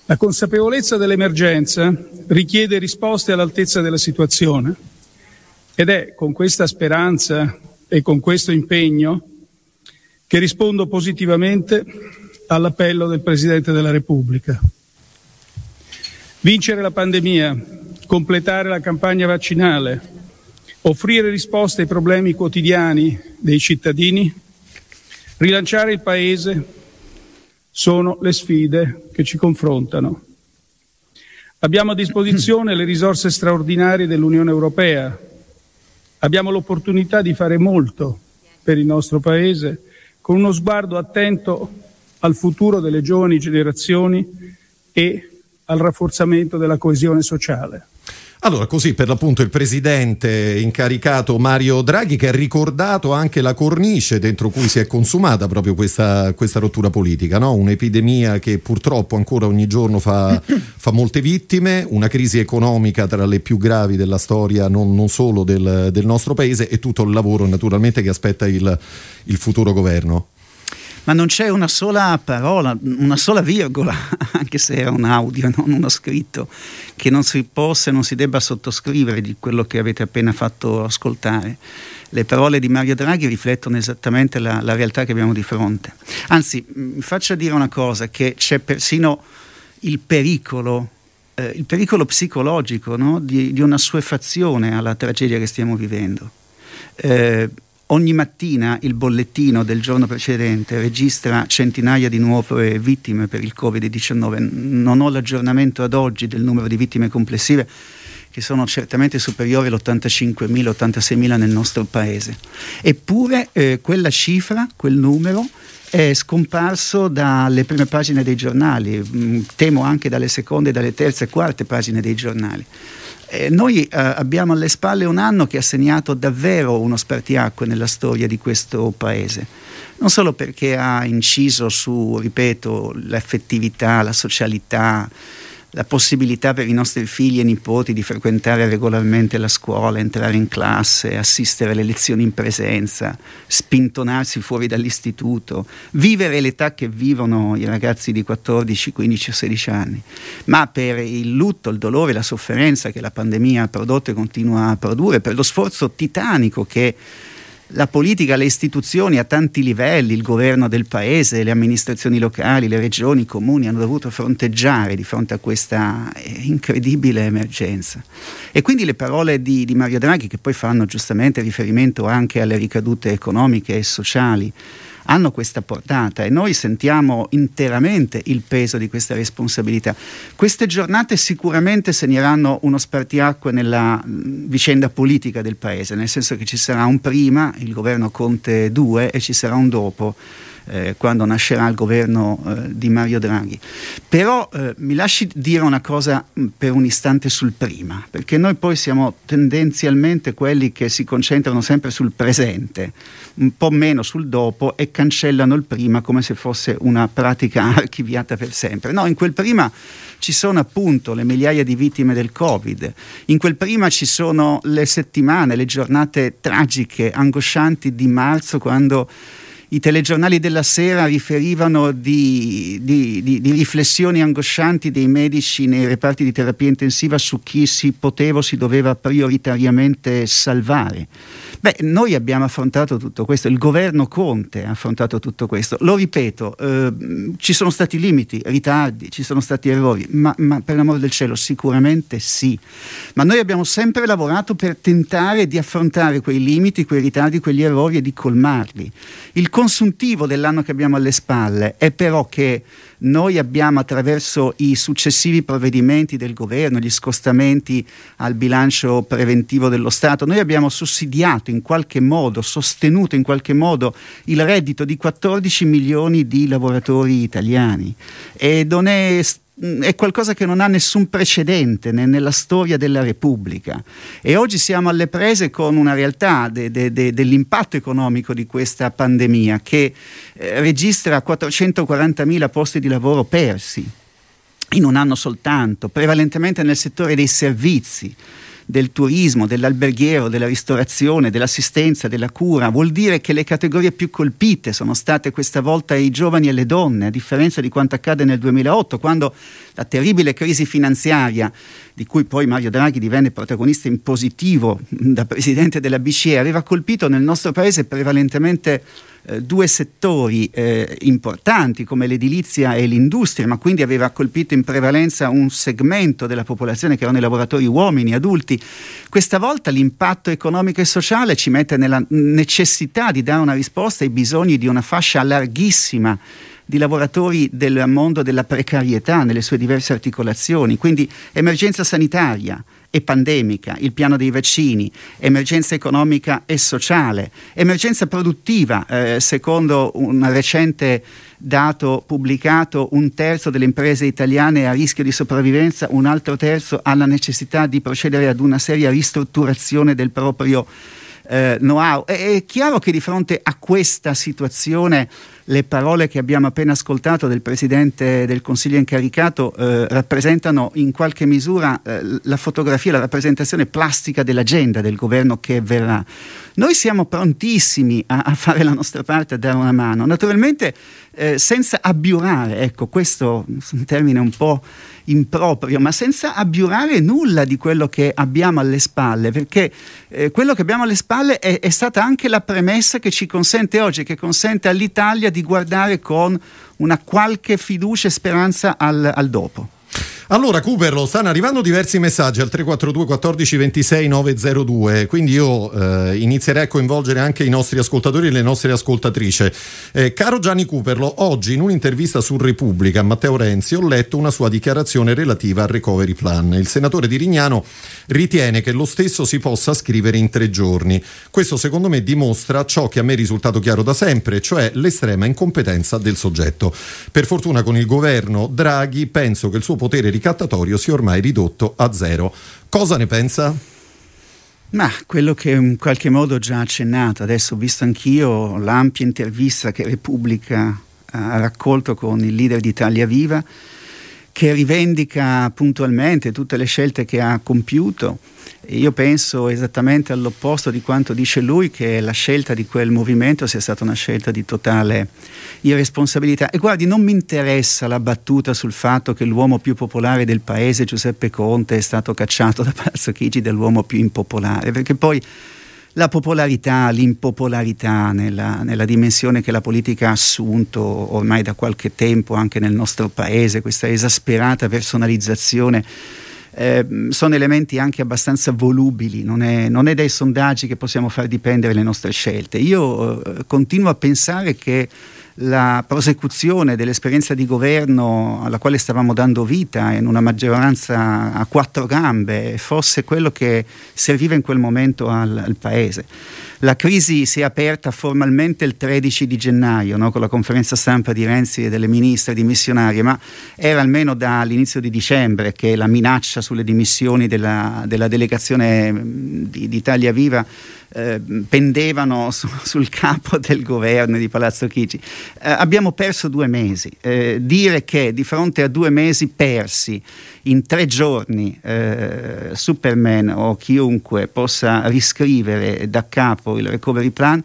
La consapevolezza dell'emergenza richiede risposte all'altezza della situazione ed è con questa speranza e con questo impegno che rispondo positivamente all'appello del Presidente della Repubblica. Vincere la pandemia, completare la campagna vaccinale, offrire risposte ai problemi quotidiani dei cittadini, rilanciare il Paese sono le sfide che ci confrontano. Abbiamo a disposizione le risorse straordinarie dell'Unione Europea, abbiamo l'opportunità di fare molto per il nostro Paese con uno sguardo attento al futuro delle giovani generazioni e al rafforzamento della coesione sociale. Allora, così per l'appunto il presidente incaricato Mario Draghi che ha ricordato anche la cornice dentro cui si è consumata proprio questa, questa rottura politica, no? un'epidemia che purtroppo ancora ogni giorno fa, fa, molte vittime, una crisi economica tra le più gravi della storia non, non solo del, del, nostro paese e tutto il lavoro naturalmente che aspetta il, il futuro governo ma non c'è una sola parola, una sola virgola, anche se è un audio, non uno scritto, che non si possa e non si debba sottoscrivere di quello che avete appena fatto ascoltare. Le parole di Mario Draghi riflettono esattamente la, la realtà che abbiamo di fronte. Anzi, mi faccia dire una cosa, che c'è persino il pericolo eh, il pericolo psicologico no? di, di, una suefazione alla tragedia che stiamo vivendo. Eh, Ogni mattina il bollettino del giorno precedente registra centinaia di nuove vittime per il Covid-19. Non ho l'aggiornamento ad oggi del numero di vittime complessive che sono certamente superiori all'85.000, 86.000 nel nostro paese. Eppure eh, quella cifra, quel numero, è scomparso dalle prime pagine dei giornali, mm, temo anche dalle seconde, dalle terze e quarte pagine dei giornali. Eh, noi eh, abbiamo alle spalle un anno che ha segnato davvero uno spartiacque nella storia di questo paese, non solo perché ha inciso su, ripeto, l'affettività, la socialità, la possibilità per i nostri figli e nipoti di frequentare regolarmente la scuola, entrare in classe, assistere alle lezioni in presenza, spintonarsi fuori dall'istituto, vivere l'età che vivono i ragazzi di 14, 15 o 16 anni, ma per il lutto, il dolore, la sofferenza che la pandemia ha prodotto e continua a produrre, per lo sforzo titanico che la politica, le istituzioni a tanti livelli, il governo del paese, le amministrazioni locali, le regioni, i comuni hanno dovuto fronteggiare di fronte a questa eh, incredibile emergenza. E quindi le parole di, di Mario Draghi, che poi fanno giustamente riferimento anche alle ricadute economiche e sociali, hanno questa portata e noi sentiamo interamente il peso di questa responsabilità. Queste giornate sicuramente segneranno uno spartiacque nella vicenda politica del Paese, nel senso che ci sarà un prima, il governo Conte 2, e ci sarà un dopo eh, quando nascerà il governo eh, di Mario Draghi. Però eh, mi lasci dire una cosa mh, mm, per un istante sul prima, perché noi poi siamo tendenzialmente quelli che si concentrano sempre sul presente, un po' meno sul dopo e cancellano il prima come se fosse una pratica archiviata per sempre. No, in quel prima ci sono appunto le migliaia di vittime del Covid, in quel prima ci sono le settimane, le giornate tragiche, angoscianti di marzo quando i telegiornali della sera riferivano di, di, di, di, riflessioni angoscianti dei medici nei reparti di terapia intensiva su chi si poteva o si doveva prioritariamente salvare. Beh, noi abbiamo affrontato tutto questo, il governo Conte ha affrontato tutto questo. Lo ripeto, eh, ci sono stati limiti, ritardi, ci sono stati errori, ma, ma per l'amore del cielo sicuramente sì. Ma noi abbiamo sempre lavorato per tentare di affrontare quei limiti, quei ritardi, quegli errori e di colmarli. Il consuntivo dell'anno che abbiamo alle spalle è però che noi abbiamo attraverso i successivi provvedimenti del governo, gli scostamenti al bilancio preventivo dello Stato, noi abbiamo sussidiato in qualche modo, sostenuto in qualche modo il reddito di 14 milioni di lavoratori italiani. E non è è qualcosa che non ha nessun precedente né nella storia della Repubblica. E oggi siamo alle prese con una realtà de, de, de, dell'impatto economico di questa pandemia che eh, registra 440.000 posti di lavoro persi in un anno soltanto, prevalentemente nel settore dei servizi del turismo, dell'alberghiero, della ristorazione, dell'assistenza, della cura, vuol dire che le categorie più colpite sono state questa volta i giovani e le donne, a differenza di quanto accade nel 2008, quando la terribile crisi finanziaria di cui poi Mario Draghi divenne protagonista in positivo da presidente della BCE, aveva colpito nel nostro paese prevalentemente eh, due settori eh, importanti come l'edilizia e l'industria, ma quindi aveva colpito in prevalenza un segmento della popolazione che erano i lavoratori uomini, adulti. Questa volta l'impatto economico e sociale ci mette nella necessità di dare una risposta ai bisogni di una fascia larghissima di lavoratori del mondo della precarietà nelle sue diverse articolazioni, quindi emergenza sanitaria e pandemica, il piano dei vaccini, emergenza economica e sociale, emergenza produttiva, eh, secondo un recente dato pubblicato, un terzo delle imprese italiane è a rischio di sopravvivenza, un altro terzo ha la necessità di procedere ad una seria ristrutturazione del proprio eh, know-how. È, è chiaro che di fronte a questa situazione le parole che abbiamo appena ascoltato del Presidente del Consiglio incaricato eh, rappresentano in qualche misura eh, la fotografia, la rappresentazione plastica dell'agenda del governo che verrà. Noi siamo prontissimi a, a fare la nostra parte, a dare una mano, naturalmente eh, senza abbiurare, ecco questo è un termine un po' improprio, ma senza abbiurare nulla di quello che abbiamo alle spalle, perché eh, quello che abbiamo alle spalle è, è, stata anche la premessa che ci consente oggi, che consente all'Italia di guardare con una qualche fiducia e speranza al, al dopo. Allora, Cooperlo, stanno arrivando diversi messaggi al 342 14 26 902, quindi io eh, inizierei a coinvolgere anche i nostri ascoltatori e le nostre ascoltatrici. Eh, caro Gianni Cooperlo, oggi in un'intervista su Repubblica a Matteo Renzi ho letto una sua dichiarazione relativa al recovery plan. Il senatore di Rignano ritiene che lo stesso si possa scrivere in tre giorni. Questo secondo me dimostra ciò che a me è risultato chiaro da sempre, cioè l'estrema incompetenza del soggetto. Per fortuna con il governo Draghi penso che il suo potere ricattatorio sia ormai ridotto a zero. Cosa ne pensa? Ma quello che in qualche modo ho già accennato, adesso ho visto anch'io l'ampia intervista che Repubblica ha raccolto con il leader di Italia Viva, che rivendica puntualmente tutte le scelte che ha compiuto io penso esattamente all'opposto di quanto dice lui, che la scelta di quel movimento sia stata una scelta di totale irresponsabilità. E guardi, non mi interessa la battuta sul fatto che l'uomo più popolare del paese, Giuseppe Conte, è stato cacciato da Palazzo Chigi dell'uomo più impopolare, perché poi la popolarità, l'impopolarità nella, nella, dimensione che la politica ha assunto ormai da qualche tempo anche nel nostro paese, questa esasperata personalizzazione eh, sono elementi anche abbastanza volubili, non è, non è, dai sondaggi che possiamo far dipendere le nostre scelte. Io eh, continuo a pensare che la prosecuzione dell'esperienza di governo alla quale stavamo dando vita in una maggioranza a quattro gambe fosse quello che serviva in quel momento al, al Paese. La crisi si è aperta formalmente il 13 di gennaio no? con la conferenza stampa di Renzi e delle ministre dimissionarie, ma era almeno dall'inizio di dicembre che la minaccia sulle dimissioni della, della delegazione di, di Italia Viva eh, pendevano su, sul capo del governo di Palazzo Chigi. Eh, abbiamo perso due mesi. Eh, dire che di fronte a due mesi persi in tre giorni eh, Superman o chiunque possa riscrivere da capo il recovery plan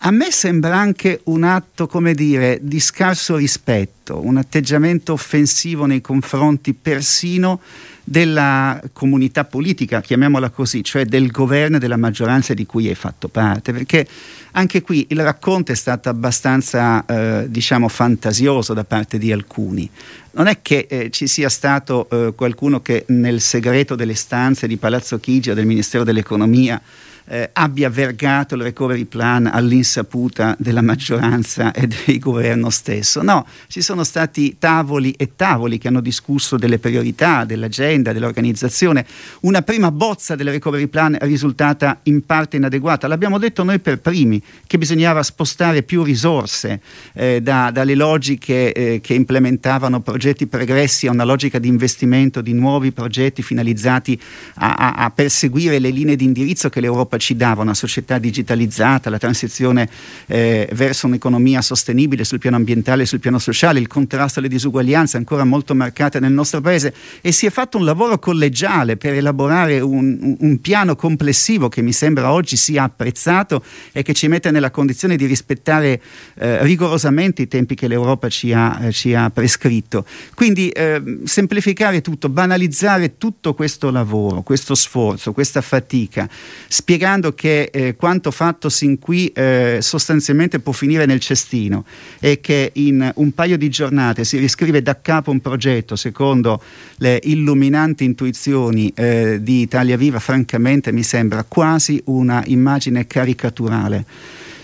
a me sembra anche un atto, come dire, di scarso rispetto, un atteggiamento offensivo nei confronti persino della comunità politica, chiamiamola così, cioè del governo e della maggioranza di cui hai fatto parte, perché anche qui il racconto è stato abbastanza, eh, diciamo, fantasioso da parte di alcuni. Non è che eh, ci sia stato eh, qualcuno che nel segreto delle stanze di Palazzo Chigi o del Ministero dell'Economia eh, abbia vergato il recovery plan all'insaputa della maggioranza e del governo stesso. No, ci sono stati tavoli e tavoli che hanno discusso delle priorità, dell'agenda, dell'organizzazione. Una prima bozza del recovery plan è risultata in parte inadeguata. L'abbiamo detto noi per primi che bisognava spostare più risorse eh, da, dalle logiche eh, che implementavano progetti pregressi a una logica di investimento di nuovi progetti finalizzati a, a, a perseguire le linee di indirizzo che l'Europa ci dava, una società digitalizzata, la transizione eh, verso un'economia sostenibile sul piano ambientale e sul piano sociale, il contrasto alle disuguaglianze ancora molto marcate nel nostro paese e si è fatto un lavoro collegiale per elaborare un, un piano complessivo che mi sembra oggi sia apprezzato e che ci mette nella condizione di rispettare eh, rigorosamente i tempi che l'Europa ci ha, eh, ci ha prescritto. Quindi eh, semplificare tutto, banalizzare tutto questo lavoro, questo sforzo, questa fatica, spiegare spiegando che eh, quanto fatto sin qui eh, sostanzialmente può finire nel cestino e che in un paio di giornate si riscrive da capo un progetto secondo le illuminanti intuizioni eh, di Italia Viva, francamente mi sembra quasi una immagine caricaturale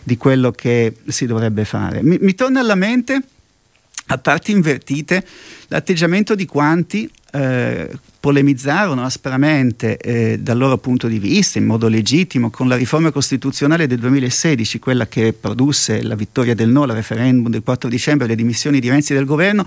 di quello che si dovrebbe fare. Mi, mi torna alla mente, a parti invertite, l'atteggiamento di quanti eh, polemizzarono aspramente eh, dal loro punto di vista, in modo legittimo, con la riforma costituzionale del 2016, quella che produsse la vittoria del no al referendum del 4 dicembre e le dimissioni di Renzi del governo,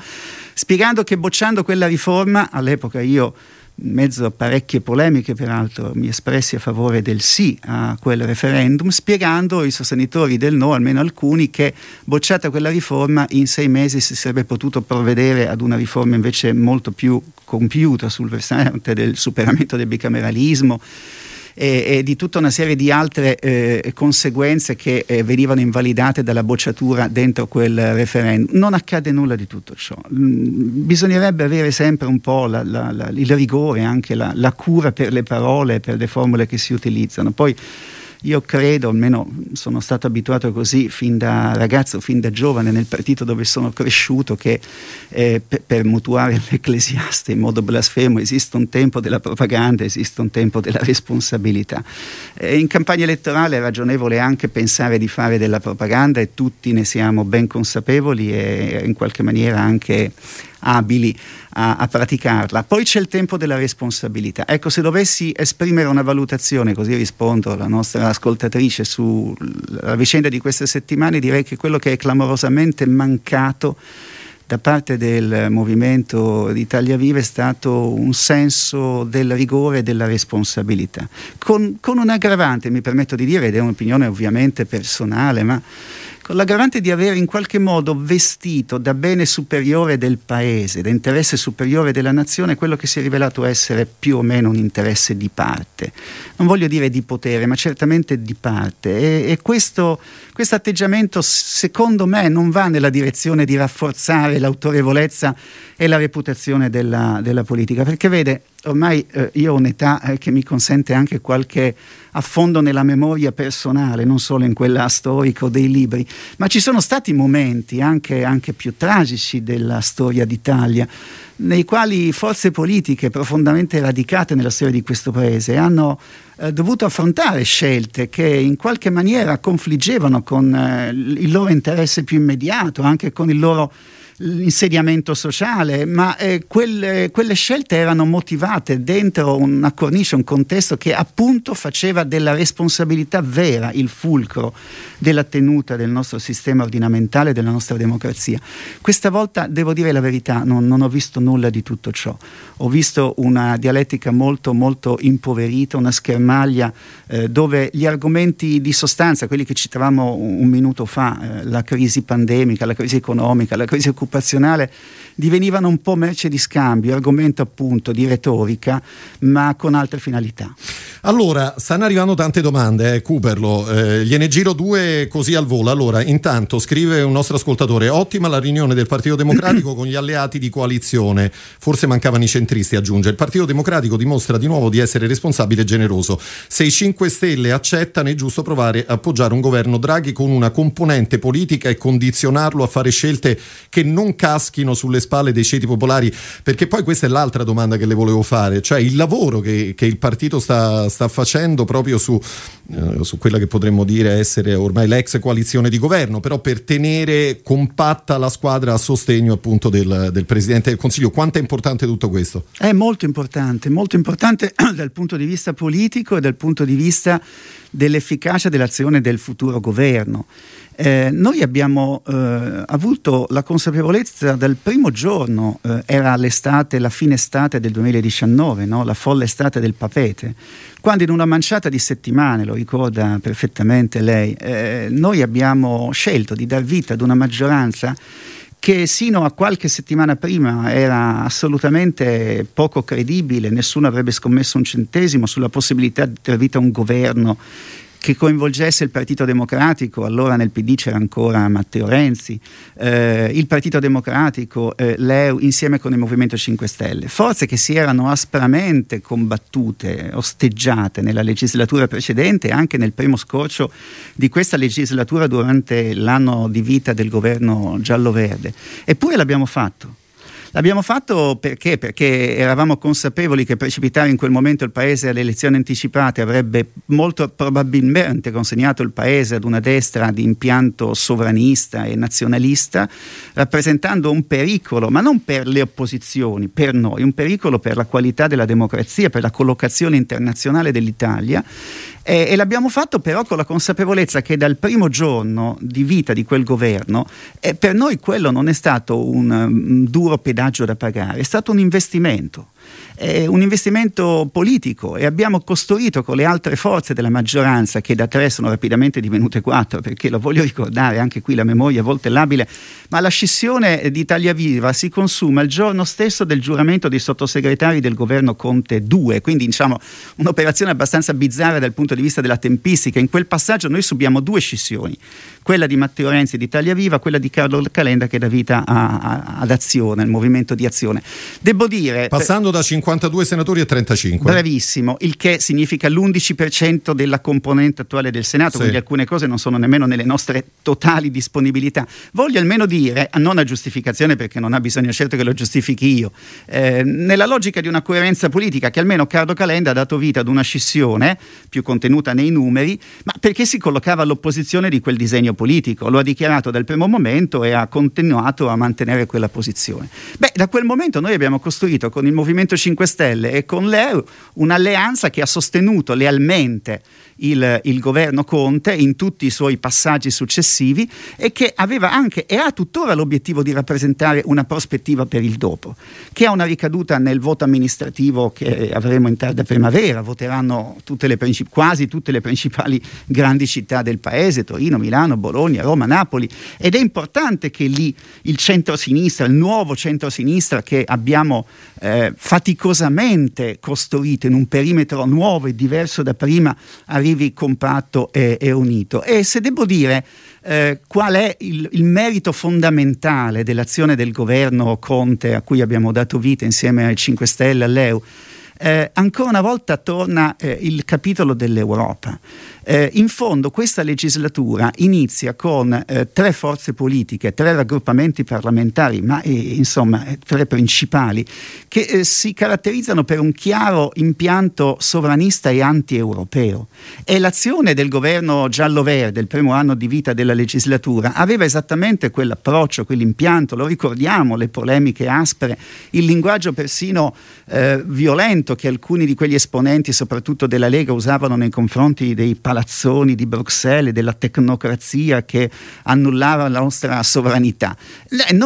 spiegando che bocciando quella riforma, all'epoca io in mezzo a parecchie polemiche, peraltro mi espressi a favore del sì a quel referendum, spiegando ai sostenitori del no, almeno alcuni, che bocciata quella riforma in sei mesi si sarebbe potuto provvedere ad una riforma invece molto più compiuta sul versante del superamento del bicameralismo e, e di tutta una serie di altre eh, conseguenze che eh, venivano invalidate dalla bocciatura dentro quel referendum. Non accade nulla di tutto ciò. Mm, bisognerebbe avere sempre un po' la, la, la, il rigore, anche la, cura per le parole, per le formule che si utilizzano. Poi io credo, almeno sono stato abituato così fin da ragazzo, fin da giovane nel partito dove sono cresciuto, che eh, per, per mutuare l'ecclesiaste in modo blasfemo esiste un tempo della propaganda, esiste un tempo della responsabilità. Eh, in campagna elettorale è ragionevole anche pensare di fare della propaganda e tutti ne siamo ben consapevoli e in qualche maniera anche abili a, a, praticarla. Poi c'è il tempo della responsabilità. Ecco, se dovessi esprimere una valutazione, così rispondo alla nostra ascoltatrice sulla vicenda di queste settimane, direi che quello che è clamorosamente mancato da parte del movimento di Italia Viva è stato un senso del rigore e della responsabilità, con, con un aggravante, mi permetto di dire, ed è un'opinione ovviamente personale, ma con l'aggravante di aver in qualche modo vestito da bene superiore del paese, da interesse superiore della nazione, quello che si è rivelato essere più o meno un interesse di parte. Non voglio dire di potere, ma certamente di parte. E, e questo atteggiamento, secondo me, non va nella direzione di rafforzare l'autorevolezza e la reputazione della, della politica, perché vede, ormai eh, io ho un'età eh, che mi consente anche qualche affondo nella memoria personale, non solo in quella storica o dei libri, ma ci sono stati momenti anche, anche più tragici della storia d'Italia nei quali forze politiche profondamente radicate nella storia di questo paese hanno eh, dovuto affrontare scelte che in qualche maniera confliggevano con eh, il loro interesse più immediato, anche con il loro l'insediamento sociale, ma eh, quelle, quelle, scelte erano motivate dentro una cornice, un contesto che appunto faceva della responsabilità vera il fulcro della tenuta del nostro sistema ordinamentale, della nostra democrazia. Questa volta, devo dire la verità, non, non ho visto nulla di tutto ciò. Ho visto una dialettica molto, molto impoverita, una schermaglia eh, dove gli argomenti di sostanza, quelli che citavamo un, un minuto fa, eh, la crisi pandemica, la crisi economica, la crisi occupazionale, divenivano un po' merce di scambio, argomento appunto di retorica, ma con altre finalità. Allora, stanno arrivando tante domande, eh, Cooperlo, eh, gliene giro due così al volo. Allora, intanto scrive un nostro ascoltatore, ottima la riunione del Partito Democratico con gli alleati di coalizione, forse mancavano i centristi, aggiunge. Il Partito Democratico dimostra di nuovo di essere responsabile e generoso. Se i 5 Stelle accettano è giusto provare a appoggiare un governo Draghi con una componente politica e condizionarlo a fare scelte che non caschino sulle spalle dei ceti popolari, perché poi questa è l'altra domanda che le volevo fare, cioè il lavoro che, che il partito sta sta facendo proprio su, eh, su quella che potremmo dire essere ormai l'ex coalizione di governo, però per tenere compatta la squadra a sostegno appunto del, del Presidente del Consiglio. Quanto è importante tutto questo? È molto importante, molto importante dal punto di vista politico e dal punto di vista dell'efficacia dell'azione del futuro governo. Eh, noi abbiamo eh, avuto la consapevolezza dal primo giorno, eh, era l'estate, la fine estate del 2019, no? la folle estate del papete, quando in una manciata di settimane, lo ricorda perfettamente lei, eh, noi abbiamo scelto di dar vita ad una maggioranza che sino a qualche settimana prima era assolutamente poco credibile, nessuno avrebbe scommesso un centesimo sulla possibilità di dar vita a un governo che coinvolgesse il Partito Democratico, allora nel PD c'era ancora Matteo Renzi, eh, il Partito Democratico, eh, l'EU insieme con il Movimento 5 Stelle, forze che si erano aspramente combattute, osteggiate nella legislatura precedente e anche nel primo scorcio di questa legislatura durante l'anno di vita del governo giallo-verde. Eppure l'abbiamo fatto. L'abbiamo fatto perché? Perché eravamo consapevoli che precipitare in quel momento il Paese alle elezioni anticipate avrebbe molto probabilmente consegnato il Paese ad una destra di impianto sovranista e nazionalista, rappresentando un pericolo, ma non per le opposizioni, per noi, un pericolo per la qualità della democrazia, per la collocazione internazionale dell'Italia e, e, l'abbiamo fatto però con la consapevolezza che dal primo giorno di vita di quel governo eh, per noi quello non è stato un, un duro pedaggio da pagare, è stato un investimento è un investimento politico e abbiamo costruito con le altre forze della maggioranza, che da tre sono rapidamente divenute quattro, perché lo voglio ricordare, anche qui la memoria a volte è labile, ma la scissione di Italia Viva si consuma il giorno stesso del giuramento dei sottosegretari del governo Conte 2, quindi diciamo un'operazione abbastanza bizzarra dal punto di vista della tempistica. In quel passaggio noi subiamo due scissioni, quella di Matteo Renzi di Italia Viva, quella di Carlo Calenda che dà vita a, a, ad Azione, il movimento di Azione. Devo dire... Passando da 52 senatori a 35. Bravissimo, il che significa l'11% della componente attuale del Senato, sì. quindi alcune cose non sono nemmeno nelle nostre totali disponibilità. Voglio almeno dire, non a giustificazione perché non ha bisogno certo che lo giustifichi io, eh, nella logica di una coerenza politica che almeno Carlo Calenda ha dato vita ad una scissione più contenuta nei numeri, ma perché si collocava all'opposizione di quel disegno politico, lo ha dichiarato dal primo momento e ha continuato a mantenere quella posizione. Beh, da quel momento noi abbiamo costruito con il Movimento 5 Stelle e con l'EU un'alleanza che ha sostenuto lealmente il, il, governo Conte in tutti i suoi passaggi successivi e che aveva anche e ha tuttora l'obiettivo di rappresentare una prospettiva per il dopo, che ha una ricaduta nel voto amministrativo che avremo in tarda primavera, voteranno tutte le, quasi tutte le principali grandi città del paese, Torino, Milano, Bologna, Roma, Napoli. Ed è importante che lì il centro-sinistra, il nuovo centro-sinistra che abbiamo eh, faticosamente costruito in un perimetro nuovo e diverso da prima, arrivi compatto e, e unito. E se devo dire eh, qual è il, il, merito fondamentale dell'azione del governo Conte a cui abbiamo dato vita insieme ai 5 Stelle, all'EU, eh, ancora una volta torna eh, il capitolo dell'Europa. Eh, in fondo questa legislatura inizia con eh, tre forze politiche, tre raggruppamenti parlamentari, ma eh, insomma eh, tre principali, che si caratterizzano per un chiaro impianto sovranista e anti-europeo. E l'azione del governo giallo-verde, il primo anno di vita della legislatura, aveva esattamente quell'approccio, quell'impianto, lo ricordiamo, le polemiche aspre, il linguaggio persino eh, violento che alcuni di quegli esponenti, soprattutto della Lega, usavano nei confronti dei palazzoni di Bruxelles, della tecnocrazia che annullava la nostra sovranità.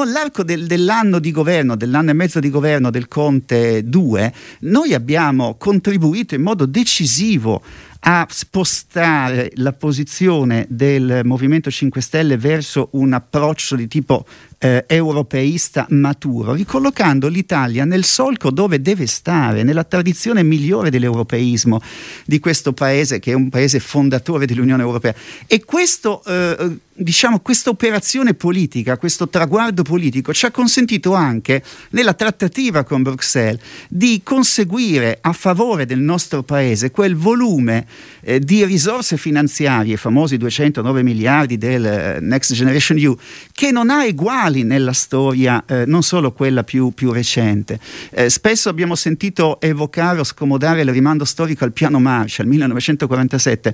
L'arco del, dell'anno di governo, dell'anno e mezzo di governo del Conte 2, noi abbiamo contribuito in modo decisivo a spostare la posizione del Movimento 5 Stelle verso un approccio di tipo eh, europeista maturo, ricollocando l'Italia nel solco dove deve stare, nella tradizione migliore dell'europeismo di questo paese che è un paese fondatore dell'Unione Europea. E questo eh, diciamo, questa operazione politica, questo traguardo politico ci ha consentito anche nella trattativa con Bruxelles di conseguire a favore del nostro paese quel volume eh, di risorse finanziarie, i famosi 209 miliardi del uh, Next Generation EU, che non ha eguali fondamentali nella storia, eh, non solo quella più, più recente. Eh, spesso abbiamo sentito evocare o scomodare il rimando storico al piano Marshall 1947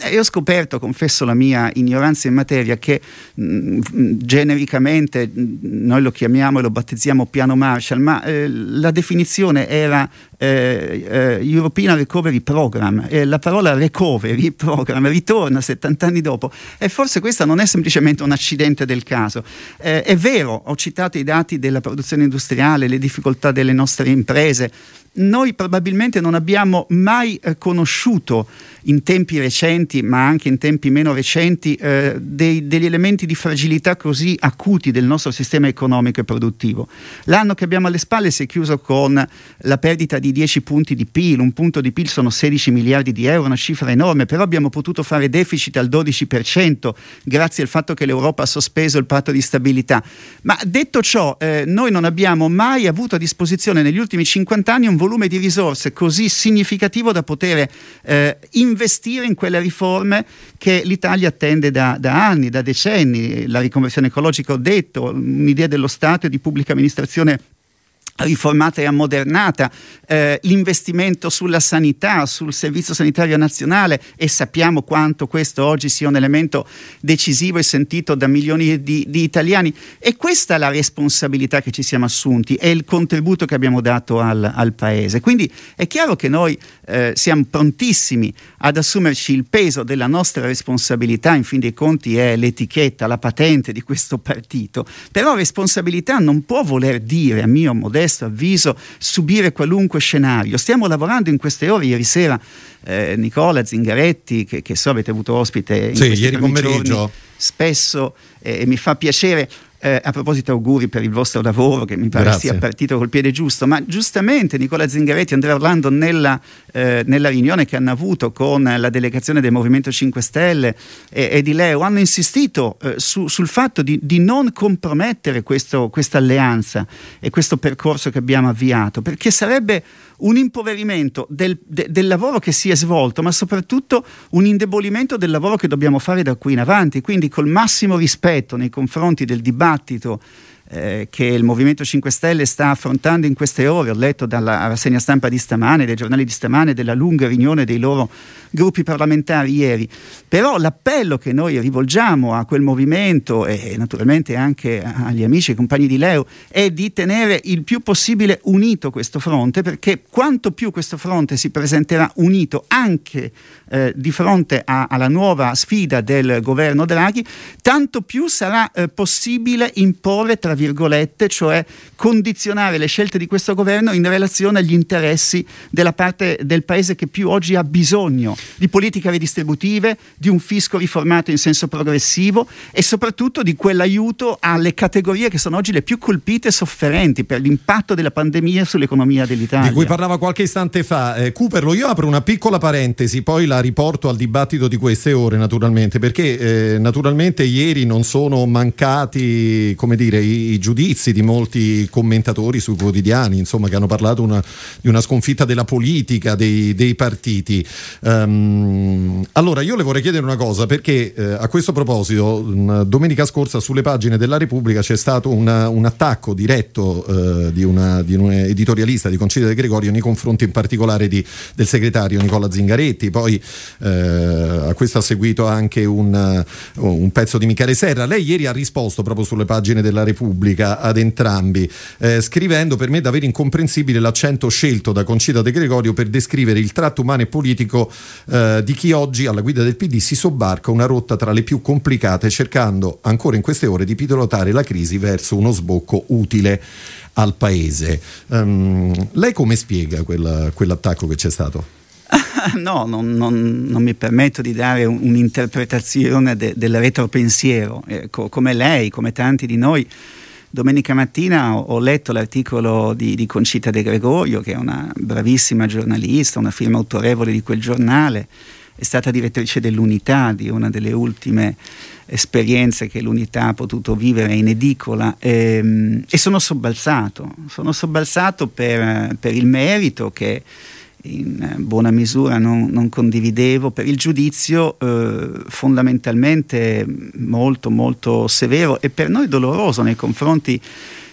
e io ho scoperto, confesso la mia ignoranza in materia, che mh, mm, genericamente mh, noi lo chiamiamo e lo battezziamo piano Marshall, ma eh, la definizione era eh, eh, European Recovery Program, eh, la parola recovery program ritorna 70 anni dopo e forse questa non è semplicemente un accidente del caso. Eh, è vero, ho citato i dati della produzione industriale, le difficoltà delle nostre imprese, noi probabilmente non abbiamo mai eh, conosciuto in tempi recenti, ma anche in tempi meno recenti, eh, dei, degli elementi di fragilità così acuti del nostro sistema economico e produttivo. L'anno che abbiamo alle spalle si è chiuso con la perdita di 10 punti di PIL, un punto di PIL sono 16 miliardi di euro, una cifra enorme, però abbiamo potuto fare deficit al 12% grazie al fatto che l'Europa ha sospeso il patto di stabilità. Ma detto ciò, eh, noi non abbiamo mai avuto a disposizione negli ultimi 50 anni un volume di risorse così significativo da poter eh, investire in quelle riforme che l'Italia attende da, da, anni, da decenni. La riconversione ecologica, ho detto, un'idea dello Stato e di pubblica amministrazione riformata e ammodernata, eh, l'investimento sulla sanità, sul servizio sanitario nazionale e sappiamo quanto questo oggi sia un elemento decisivo e sentito da milioni di, di italiani e questa è la responsabilità che ci siamo assunti e il contributo che abbiamo dato al, al Paese. Quindi è chiaro che noi eh, siamo prontissimi ad assumerci il peso della nostra responsabilità, in fin dei conti è l'etichetta, la patente di questo partito, però responsabilità non può voler dire, a mio modesto modesto avviso, subire qualunque scenario. Stiamo lavorando in queste ore, ieri sera eh, Nicola Zingaretti, che, che, so avete avuto ospite in sì, ieri pomeriggio. Giorni, spesso eh, mi fa piacere eh, a proposito, auguri per il vostro lavoro, che mi pare Grazie. sia partito col piede giusto. Ma giustamente Nicola Zingaretti e Andrea Orlando, nella, eh, nella, riunione che hanno avuto con la delegazione del Movimento 5 Stelle e, e di Leo, hanno insistito eh, su, sul fatto di, di non compromettere questa alleanza e questo percorso che abbiamo avviato, perché sarebbe un impoverimento del, de, del, lavoro che si è svolto, ma soprattutto un indebolimento del lavoro che dobbiamo fare da qui in avanti. Quindi col massimo rispetto nei confronti del dibattito eh, che il Movimento 5 Stelle sta affrontando in queste ore, ho letto dalla rassegna stampa di stamane, dai giornali di stamane, della lunga riunione dei loro gruppi parlamentari ieri. Però l'appello che noi rivolgiamo a quel movimento e naturalmente anche agli amici e compagni di Leo è di tenere il più possibile unito questo fronte, perché quanto più questo fronte si presenterà unito anche eh, di fronte a, alla nuova sfida del governo Draghi, tanto più sarà eh, possibile imporre, tra virgolette, cioè condizionare le scelte di questo governo in relazione agli interessi della parte del paese che più oggi ha bisogno di politiche redistributive, di un fisco riformato in senso progressivo e soprattutto di quell'aiuto alle categorie che sono oggi le più colpite e sofferenti per l'impatto della pandemia sull'economia dell'Italia. Di cui parlava qualche istante fa. Eh, Cooperlo, io apro una piccola parentesi, poi la riporto al dibattito di queste ore naturalmente, perché eh, naturalmente ieri non sono mancati come dire, i, i, giudizi di molti commentatori sui quotidiani, insomma, che hanno parlato una, di una sconfitta della politica, dei, dei partiti. Um, allora, io le vorrei chiedere una cosa, perché eh, a questo proposito, domenica scorsa sulle pagine della Repubblica c'è stato una, un attacco diretto eh, di, una, di, un editorialista di Concilio De Gregorio nei confronti in particolare di, del segretario Nicola Zingaretti, poi eh, a questo ha seguito anche un, un, pezzo di Michele Serra. Lei ieri ha risposto proprio sulle pagine della Repubblica ad entrambi, eh, scrivendo per me davvero incomprensibile l'accento scelto da Concilio De Gregorio per descrivere il tratto umano e politico eh, di chi oggi alla guida del PD si sobbarca una rotta tra le più complicate, cercando ancora in queste ore di pilotare la crisi verso uno sbocco utile al paese. Um, lei come spiega quella, quell'attacco che c'è stato? no, non, non, non, mi permetto di dare un, un'interpretazione de, del retropensiero. Eh, co, come lei, come tanti di noi, domenica mattina ho, ho letto l'articolo di, di, Concita De Gregorio, che è una bravissima giornalista, una firma autorevole di quel giornale, è stata direttrice dell'Unità, di una delle ultime esperienze che l'Unità ha potuto vivere in edicola. E, ehm, e sono sobbalzato, sono sobbalzato per, per il merito che in buona misura non, non condividevo, per il giudizio eh, fondamentalmente molto molto severo e per noi doloroso nei confronti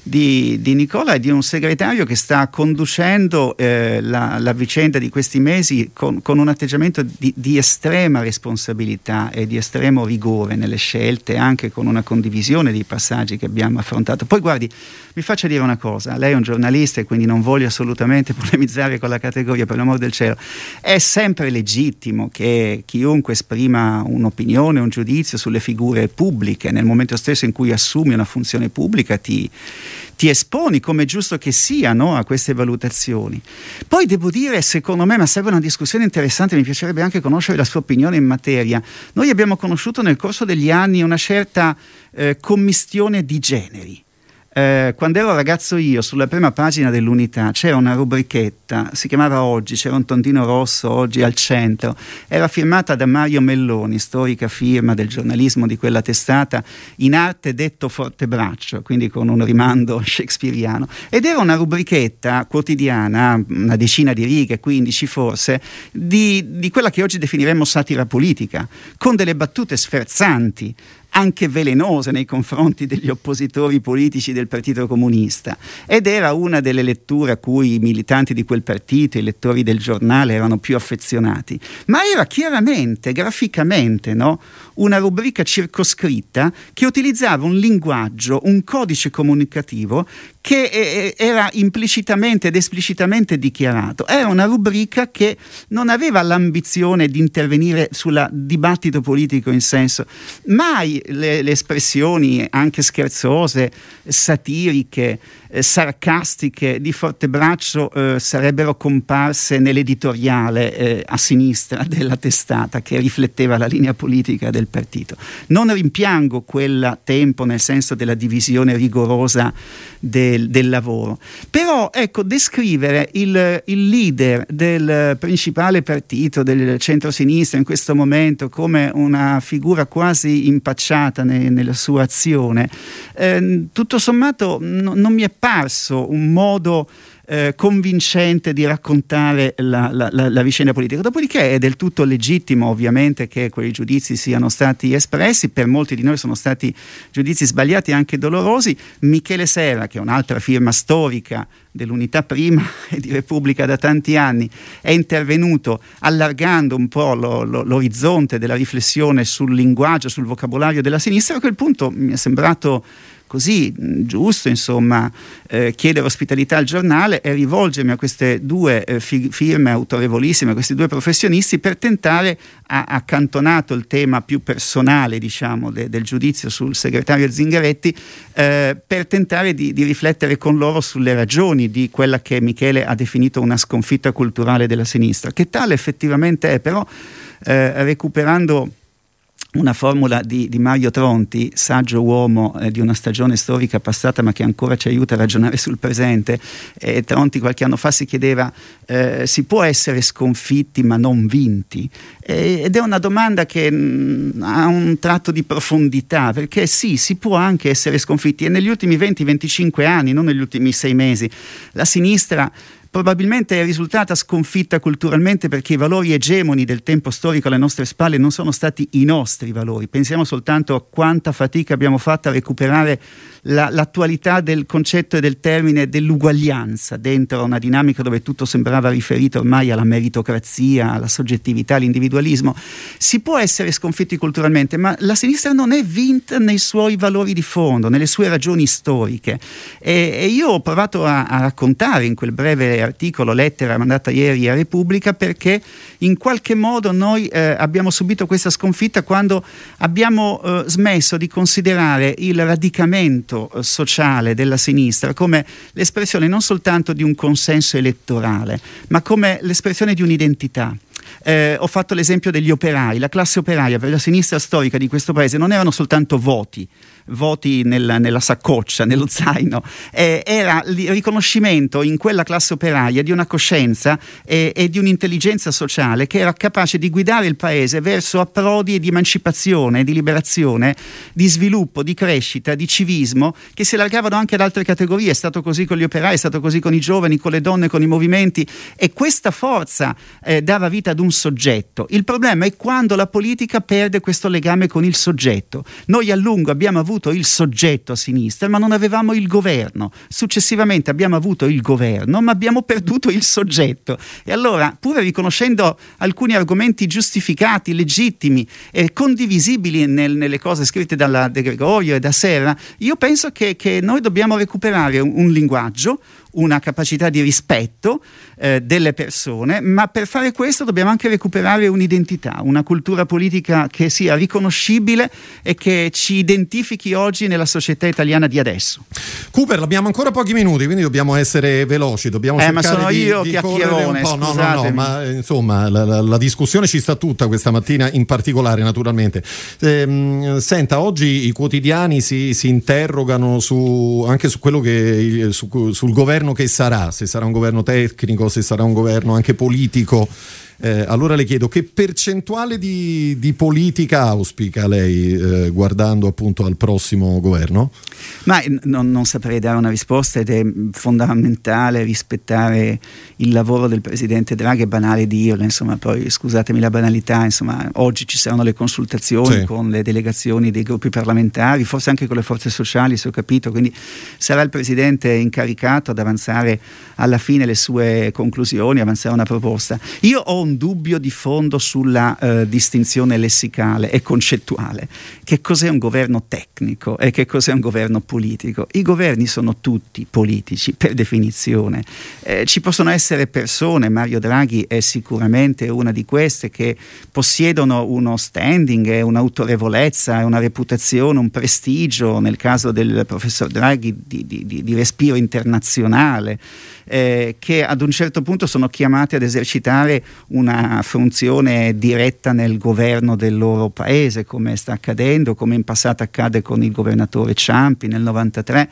di, di, Nicola e di un segretario che sta conducendo eh, la, la, vicenda di questi mesi con, con un atteggiamento di, di, estrema responsabilità e di estremo rigore nelle scelte, anche con una condivisione dei passaggi che abbiamo affrontato. Poi guardi, mi faccia dire una cosa, lei è un giornalista e quindi non voglio assolutamente polemizzare con la categoria, per l'amor del cielo, è sempre legittimo che chiunque esprima un'opinione, un giudizio sulle figure pubbliche, nel momento stesso in cui assumi una funzione pubblica ti ti esponi come è giusto che sia no, a queste valutazioni. Poi devo dire, secondo me, ma serve una discussione interessante, mi piacerebbe anche conoscere la sua opinione in materia. Noi abbiamo conosciuto nel corso degli anni una certa eh, commistione di generi. Eh, quando ero ragazzo io, sulla prima pagina dell'unità c'era una rubrichetta, si chiamava Oggi, c'era un tondino rosso, Oggi al centro, era firmata da Mario Melloni, storica firma del giornalismo di quella testata, in arte detto fortebraccio, quindi con un rimando shakespeariano, ed era una rubrichetta quotidiana, una decina di righe, 15 forse, di, di quella che oggi definiremmo satira politica, con delle battute sferzanti, anche velenose nei confronti degli oppositori politici del Partito Comunista ed era una delle letture a cui i militanti di quel partito, i lettori del giornale erano più affezionati, ma era chiaramente, graficamente, no? una rubrica circoscritta che utilizzava un linguaggio, un codice comunicativo che eh, eh, era implicitamente ed esplicitamente dichiarato. Era una rubrica che non aveva l'ambizione di intervenire sul dibattito politico in senso. Mai le, le espressioni anche scherzose, satiriche, eh, sarcastiche di Fortebraccio eh, sarebbero comparse nell'editoriale eh, a sinistra della testata che rifletteva la linea politica del partito. Non rimpiango quel tempo nel senso della divisione rigorosa del, del lavoro, però ecco, descrivere il, il leader del principale partito del centro-sinistra in questo momento come una figura quasi impacciata ne, nella sua azione, eh, tutto sommato n- non mi è apparso un modo eh, convincente di raccontare la, la, la, la, vicenda politica. Dopodiché è del tutto legittimo ovviamente che quei giudizi siano stati espressi, per molti di noi sono stati giudizi sbagliati e anche dolorosi. Michele Serra, che è un'altra firma storica dell'Unità Prima e di Repubblica da tanti anni, è intervenuto allargando un po' lo, lo, l'orizzonte della riflessione sul linguaggio, sul vocabolario della sinistra. A quel punto mi è sembrato così giusto insomma eh, chiedere ospitalità al giornale e rivolgermi a queste due eh, firme autorevolissime, a questi due professionisti per tentare, a, accantonato il tema più personale diciamo de, del giudizio sul segretario Zingaretti, eh, per tentare di, di riflettere con loro sulle ragioni di quella che Michele ha definito una sconfitta culturale della sinistra, che tale effettivamente è, però eh, recuperando una formula di, di, Mario Tronti, saggio uomo eh, di una stagione storica passata ma che ancora ci aiuta a ragionare sul presente. Eh, Tronti qualche anno fa si chiedeva eh, si può essere sconfitti ma non vinti? ed è una domanda che mh, mm, ha un tratto di profondità perché sì, si può anche essere sconfitti e negli ultimi 20-25 anni, non negli ultimi sei mesi, la sinistra probabilmente è risultata sconfitta culturalmente perché i valori egemoni del tempo storico alle nostre spalle non sono stati i nostri valori. Pensiamo soltanto a quanta fatica abbiamo fatto a recuperare la, l'attualità del concetto e del termine dell'uguaglianza dentro una dinamica dove tutto sembrava riferito ormai alla meritocrazia, alla soggettività, all'individualismo. Si può essere sconfitti culturalmente, ma la sinistra non è vinta nei suoi valori di fondo, nelle sue ragioni storiche. E, e io ho provato a, a raccontare in quel breve articolo, lettera mandata ieri a Repubblica, perché in qualche modo noi eh, abbiamo subito questa sconfitta quando abbiamo eh, smesso di considerare il radicamento eh, sociale della sinistra come l'espressione non soltanto di un consenso elettorale, ma come l'espressione di un'identità Eh, ho fatto l'esempio degli operai, la classe operaia per la sinistra storica di questo paese non erano soltanto voti, voti nella, nella saccoccia, nello zaino, eh, era il riconoscimento in quella classe operaia di una coscienza e, e, di un'intelligenza sociale che era capace di guidare il paese verso approdi di emancipazione, di liberazione, di sviluppo, di crescita, di civismo che si allargavano anche ad altre categorie. È stato così con gli operai, è stato così con i giovani, con le donne, con i movimenti e questa forza eh, dava vita ad un soggetto. Il problema è quando la politica perde questo legame con il soggetto. Noi a lungo abbiamo avuto il soggetto a sinistra, ma non avevamo il governo. Successivamente abbiamo avuto il governo, ma abbiamo perduto il soggetto. E allora, pur riconoscendo alcuni argomenti giustificati, legittimi e condivisibili nel, nelle cose scritte dalla De Gregorio e da Serra, io penso che, che noi dobbiamo recuperare un, un linguaggio, una capacità di rispetto eh, delle persone, ma per fare questo dobbiamo anche recuperare un'identità, una cultura politica che sia riconoscibile e che ci identifichi oggi nella società italiana di adesso. Cooper, abbiamo ancora pochi minuti, quindi dobbiamo essere veloci, dobbiamo eh, cercare ma sono di, io di chiacchierone, un po'. No, no, no, ma insomma la, la, la, discussione ci sta tutta questa mattina in particolare, naturalmente. Eh, senta, oggi i quotidiani si, si interrogano su, anche su quello che su, sul governo governo che sarà, se sarà un governo tecnico, se sarà un governo anche politico. Eh, allora le chiedo che percentuale di, di politica auspica lei eh, guardando appunto al prossimo governo? Ma non, non, saprei dare una risposta ed è fondamentale rispettare il lavoro del Presidente Draghi, è banale dirlo, insomma poi scusatemi la banalità, insomma oggi ci saranno le consultazioni sì. con le delegazioni dei gruppi parlamentari, forse anche con le forze sociali se ho capito, quindi sarà il Presidente incaricato ad avanzare alla fine le sue conclusioni, avanzare una proposta. Io ho un un dubbio di fondo sulla eh, distinzione lessicale e concettuale. Che cos'è un governo tecnico e che cos'è un governo politico? I governi sono tutti politici per definizione. Eh, ci possono essere persone, Mario Draghi è sicuramente una di queste, che possiedono uno standing, un'autorevolezza, una reputazione, un prestigio, nel caso del professor Draghi, di, di, di respiro internazionale eh, che ad un certo punto sono chiamati ad esercitare una funzione diretta nel governo del loro paese, come sta accadendo, come in passato accade con il governatore Ciampi nel 93.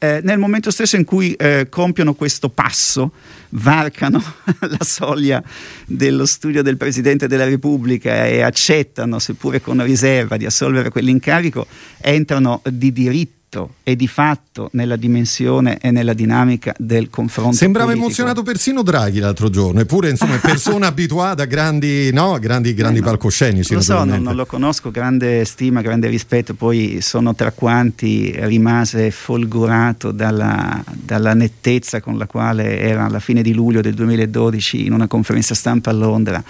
Eh, nel momento stesso in cui eh, compiono questo passo, varcano la soglia dello studio del Presidente della Repubblica e accettano, seppure con riserva, di assolvere quell'incarico, entrano di diritto diritto e di fatto nella dimensione e nella dinamica del confronto. Sembrava politico. emozionato persino Draghi l'altro giorno, eppure insomma è persona abituata a grandi, no, grandi, grandi eh no, palcoscenici. Lo so, non, non, lo conosco, grande stima, grande rispetto, poi sono tra quanti rimase folgorato dalla, dalla nettezza con la quale era alla fine di luglio del 2012 in una conferenza stampa a Londra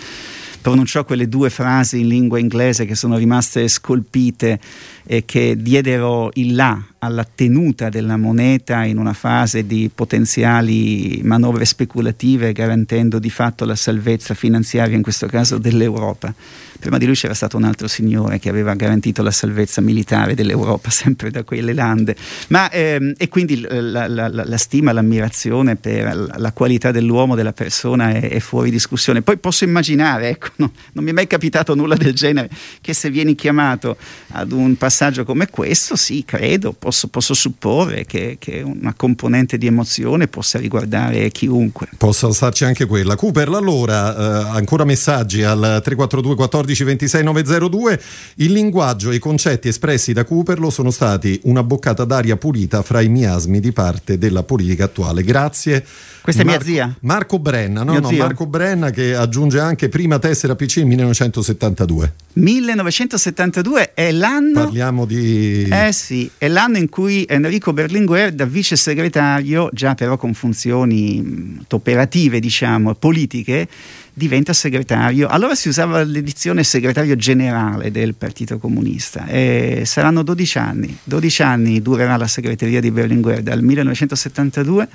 pronunciò quelle due frasi in lingua inglese che sono rimaste scolpite e che diedero il là alla tenuta della moneta in una fase di potenziali manovre speculative, garantendo di fatto la salvezza finanziaria, in questo caso dell'Europa. Prima di lui c'era stato un altro signore che aveva garantito la salvezza militare dell'Europa, sempre da quelle lande. Ma, ehm, e quindi la, la, la, stima, l'ammirazione per la qualità dell'uomo, della persona è, è fuori discussione. Poi posso immaginare, ecco, no, non mi è mai capitato nulla del genere, che se vieni chiamato ad un passaggio come questo, sì, credo, posso supporre che, che, una componente di emozione possa riguardare chiunque. Possa starci anche quella. Cooper, allora, eh, ancora messaggi al 342 14 26 902. Il linguaggio e i concetti espressi da Cooperlo sono stati una boccata d'aria pulita fra i miasmi di parte della politica attuale. Grazie. Questa è mia zia? Marco Brenna, no, no, Marco Brenna che aggiunge anche prima tessera PC 1972. 1972 è l'anno... Parliamo di... Eh sì, è l'anno in cui Enrico Berlinguer da vice segretario, già però con funzioni operative, diciamo, politiche, diventa segretario. Allora si usava l'edizione segretario generale del Partito Comunista e saranno 12 anni. 12 anni durerà la segreteria di Berlinguer dal 1972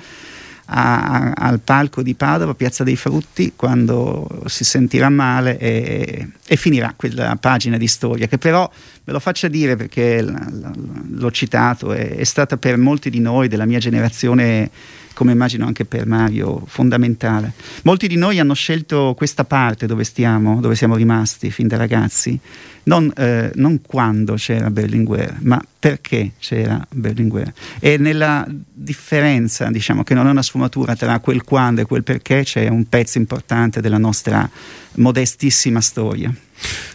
a, al palco di Padova, Piazza dei Frutti, quando si sentirà male e, e, finirà quella pagina di storia, che però, ve lo faccia dire perché l, l, l'ho citato, è, è, stata per molti di noi della mia generazione come immagino anche per Mario, fondamentale. Molti di noi hanno scelto questa parte dove stiamo, dove siamo rimasti fin da ragazzi, non, eh, non quando c'era Berlinguer, ma perché c'era Berlinguer. E nella differenza, diciamo, che non è una sfumatura tra quel quando e quel perché, c'è un pezzo importante della nostra modestissima storia.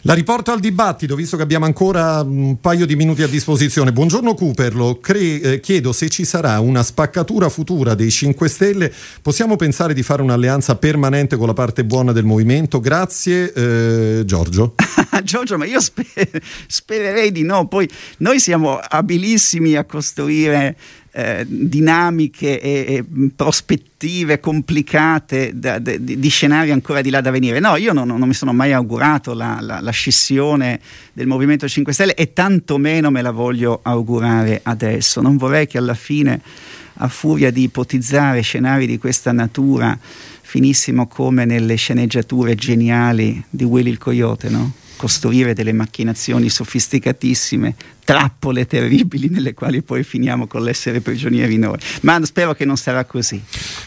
La riporto al dibattito, visto che abbiamo ancora un paio di minuti a disposizione. Buongiorno Cooperlo, Cre- eh, chiedo se ci sarà una spaccatura futura dei 5 Stelle. Possiamo pensare di fare un'alleanza permanente con la parte buona del movimento? Grazie, eh, Giorgio. Giorgio, ma io sper- spererei di no. Poi noi siamo abilissimi a costruire eh, dinamiche e, e, prospettive complicate da, de, di scenari ancora di là da venire. No, io non, non mi sono mai augurato la, la, la, scissione del Movimento 5 Stelle e tantomeno me la voglio augurare adesso. Non vorrei che alla fine, a furia di ipotizzare scenari di questa natura, finissimo come nelle sceneggiature geniali di Willy il Coyote, no? costruire delle macchinazioni sofisticatissime trappole terribili nelle quali poi finiamo con l'essere prigionieri noi. Ma spero che non sarà così.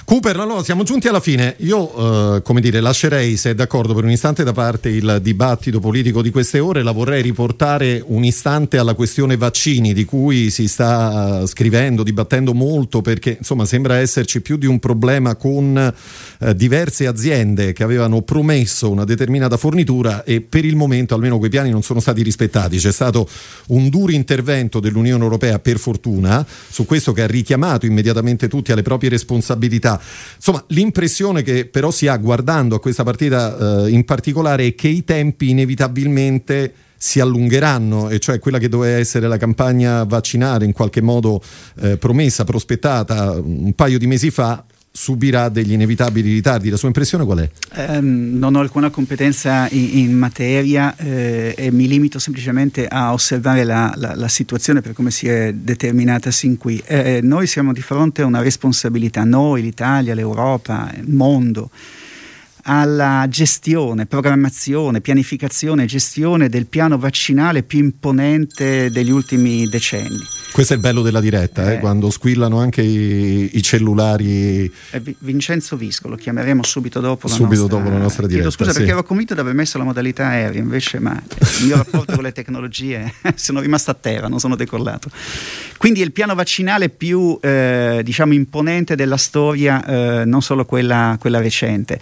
Cooper, allora siamo giunti alla fine. Io, eh, come dire, lascerei, se è d'accordo, per un istante da parte il dibattito politico di queste ore, la vorrei riportare un istante alla questione vaccini, di cui si sta eh, scrivendo, dibattendo molto, perché insomma sembra esserci più di un problema con eh, diverse aziende che avevano promesso una determinata fornitura e per il momento almeno quei piani non sono stati rispettati. C'è stato un duro intervento dell'Unione Europea, per fortuna, su questo che ha richiamato immediatamente tutti alle proprie responsabilità. Insomma, l'impressione che però si ha guardando a questa partita eh, in particolare è che i tempi inevitabilmente si allungheranno, e cioè quella che doveva essere la campagna vaccinale in qualche modo eh, promessa, prospettata un paio di mesi fa, subirà degli inevitabili ritardi. La sua impressione qual è? Um, non ho alcuna competenza in, in materia eh, e mi limito semplicemente a osservare la, la, la, situazione per come si è determinata sin qui. Eh, noi siamo di fronte a una responsabilità, noi, l'Italia, l'Europa, il mondo alla gestione, programmazione, pianificazione e gestione del piano vaccinale più imponente degli ultimi decenni. Questo è il bello della diretta, eh, eh, quando squillano anche i, i cellulari. Eh, Vincenzo Visco, lo chiameremo subito dopo la subito nostra, dopo la nostra diretta. Chiedo scusa sì. perché ero convinto di aver messo la modalità aerea, invece ma il mio rapporto con le tecnologie sono rimasto a terra, non sono decollato. Quindi è il piano vaccinale più eh, diciamo imponente della storia, eh, non solo quella, quella recente.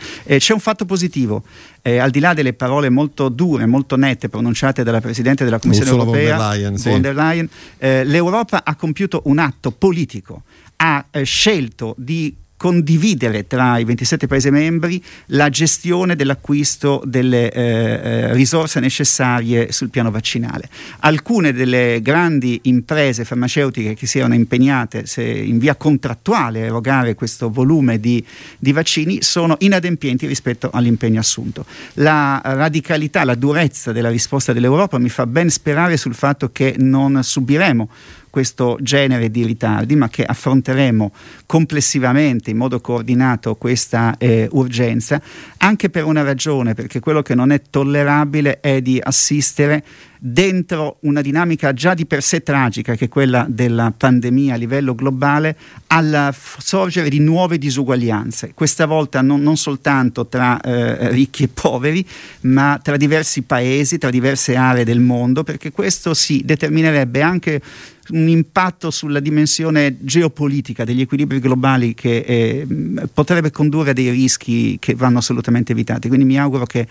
C'è un fatto positivo, eh, al di là delle parole molto dure, molto nette pronunciate dalla Presidente della Commissione Ursula Europea, von der Leyen, sì. von der Leyen eh, l'Europa ha compiuto un atto politico, ha eh, scelto di condividere tra i 27 Paesi membri la gestione dell'acquisto delle eh, eh, risorse necessarie sul piano vaccinale. Alcune delle grandi imprese farmaceutiche che si erano impegnate in via contrattuale a erogare questo volume di, di vaccini sono inadempienti rispetto all'impegno assunto. La radicalità, la durezza della risposta dell'Europa mi fa ben sperare sul fatto che non subiremo questo genere di ritardi, ma che affronteremo complessivamente in modo coordinato questa eh, urgenza, anche per una ragione, perché quello che non è tollerabile è di assistere dentro una dinamica già di per sé tragica, che è quella della pandemia a livello globale, al sorgere di nuove disuguaglianze. Questa volta non, non soltanto tra eh, ricchi e poveri, ma tra diversi paesi, tra diverse aree del mondo, perché questo si determinerebbe anche un impatto sulla dimensione geopolitica degli equilibri globali che eh, potrebbe condurre a dei rischi che vanno assolutamente evitati. Quindi mi auguro che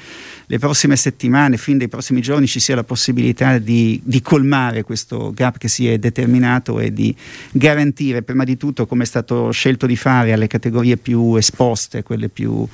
le prossime settimane, fin dai prossimi giorni, ci sia la possibilità di, di colmare questo gap che si è determinato e di garantire prima di tutto, come è stato scelto di fare, alle categorie più esposte, quelle più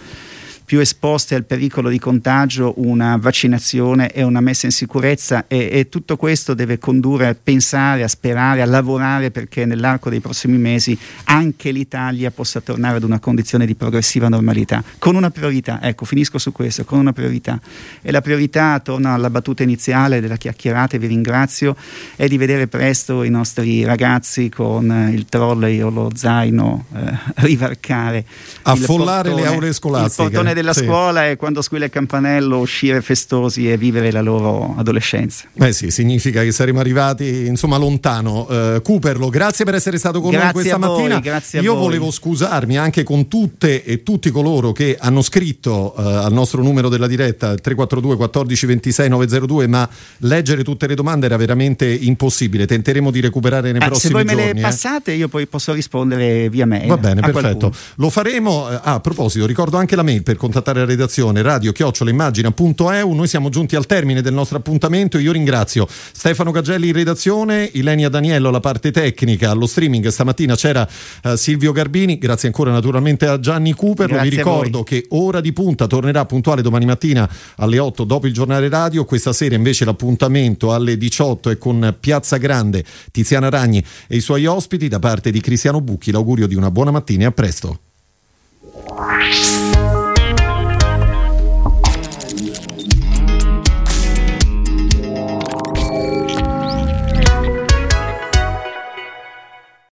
più esposte al pericolo di contagio una vaccinazione e una messa in sicurezza. E, e, tutto questo deve condurre a pensare, a sperare, a lavorare perché nell'arco dei prossimi mesi anche l'Italia possa tornare ad una condizione di progressiva normalità, con una priorità, ecco finisco su questo, con una priorità. E la priorità, torno alla battuta iniziale della chiacchierata e vi ringrazio, è di vedere presto i nostri ragazzi con il trolley o lo zaino eh, rivarcare affollare le aule scolastiche della sì. scuola e quando squilla il campanello uscire festosi e vivere la loro adolescenza. Beh sì, significa che saremo arrivati insomma lontano. Uh, Cooperlo, grazie per essere stato con grazie noi questa voi, mattina. Grazie Io voi. volevo scusarmi anche con tutte e tutti coloro che hanno scritto uh, al nostro numero della diretta 342 14 26 902, ma leggere tutte le domande era veramente impossibile. Tenteremo di recuperare nei ah, prossimi giorni. Se voi me le eh? passate, io poi posso rispondere via mail. Va bene, perfetto. Qualcuno. Lo faremo. Ah, a proposito, ricordo anche la mail per contattare la redazione radio chiocciolaimmagina.eu. Noi siamo giunti al termine del nostro appuntamento. Io ringrazio Stefano Cagelli in redazione, Ilenia Daniello alla parte tecnica, allo streaming. Stamattina c'era uh, Silvio Garbini. Grazie ancora naturalmente a Gianni Cooper. Grazie Vi ricordo che Ora di Punta tornerà puntuale domani mattina alle 8 dopo il giornale radio. Questa sera invece l'appuntamento alle 18 è con Piazza Grande, Tiziana Ragni e i suoi ospiti da parte di Cristiano Bucchi. L'augurio di una buona mattina e a presto.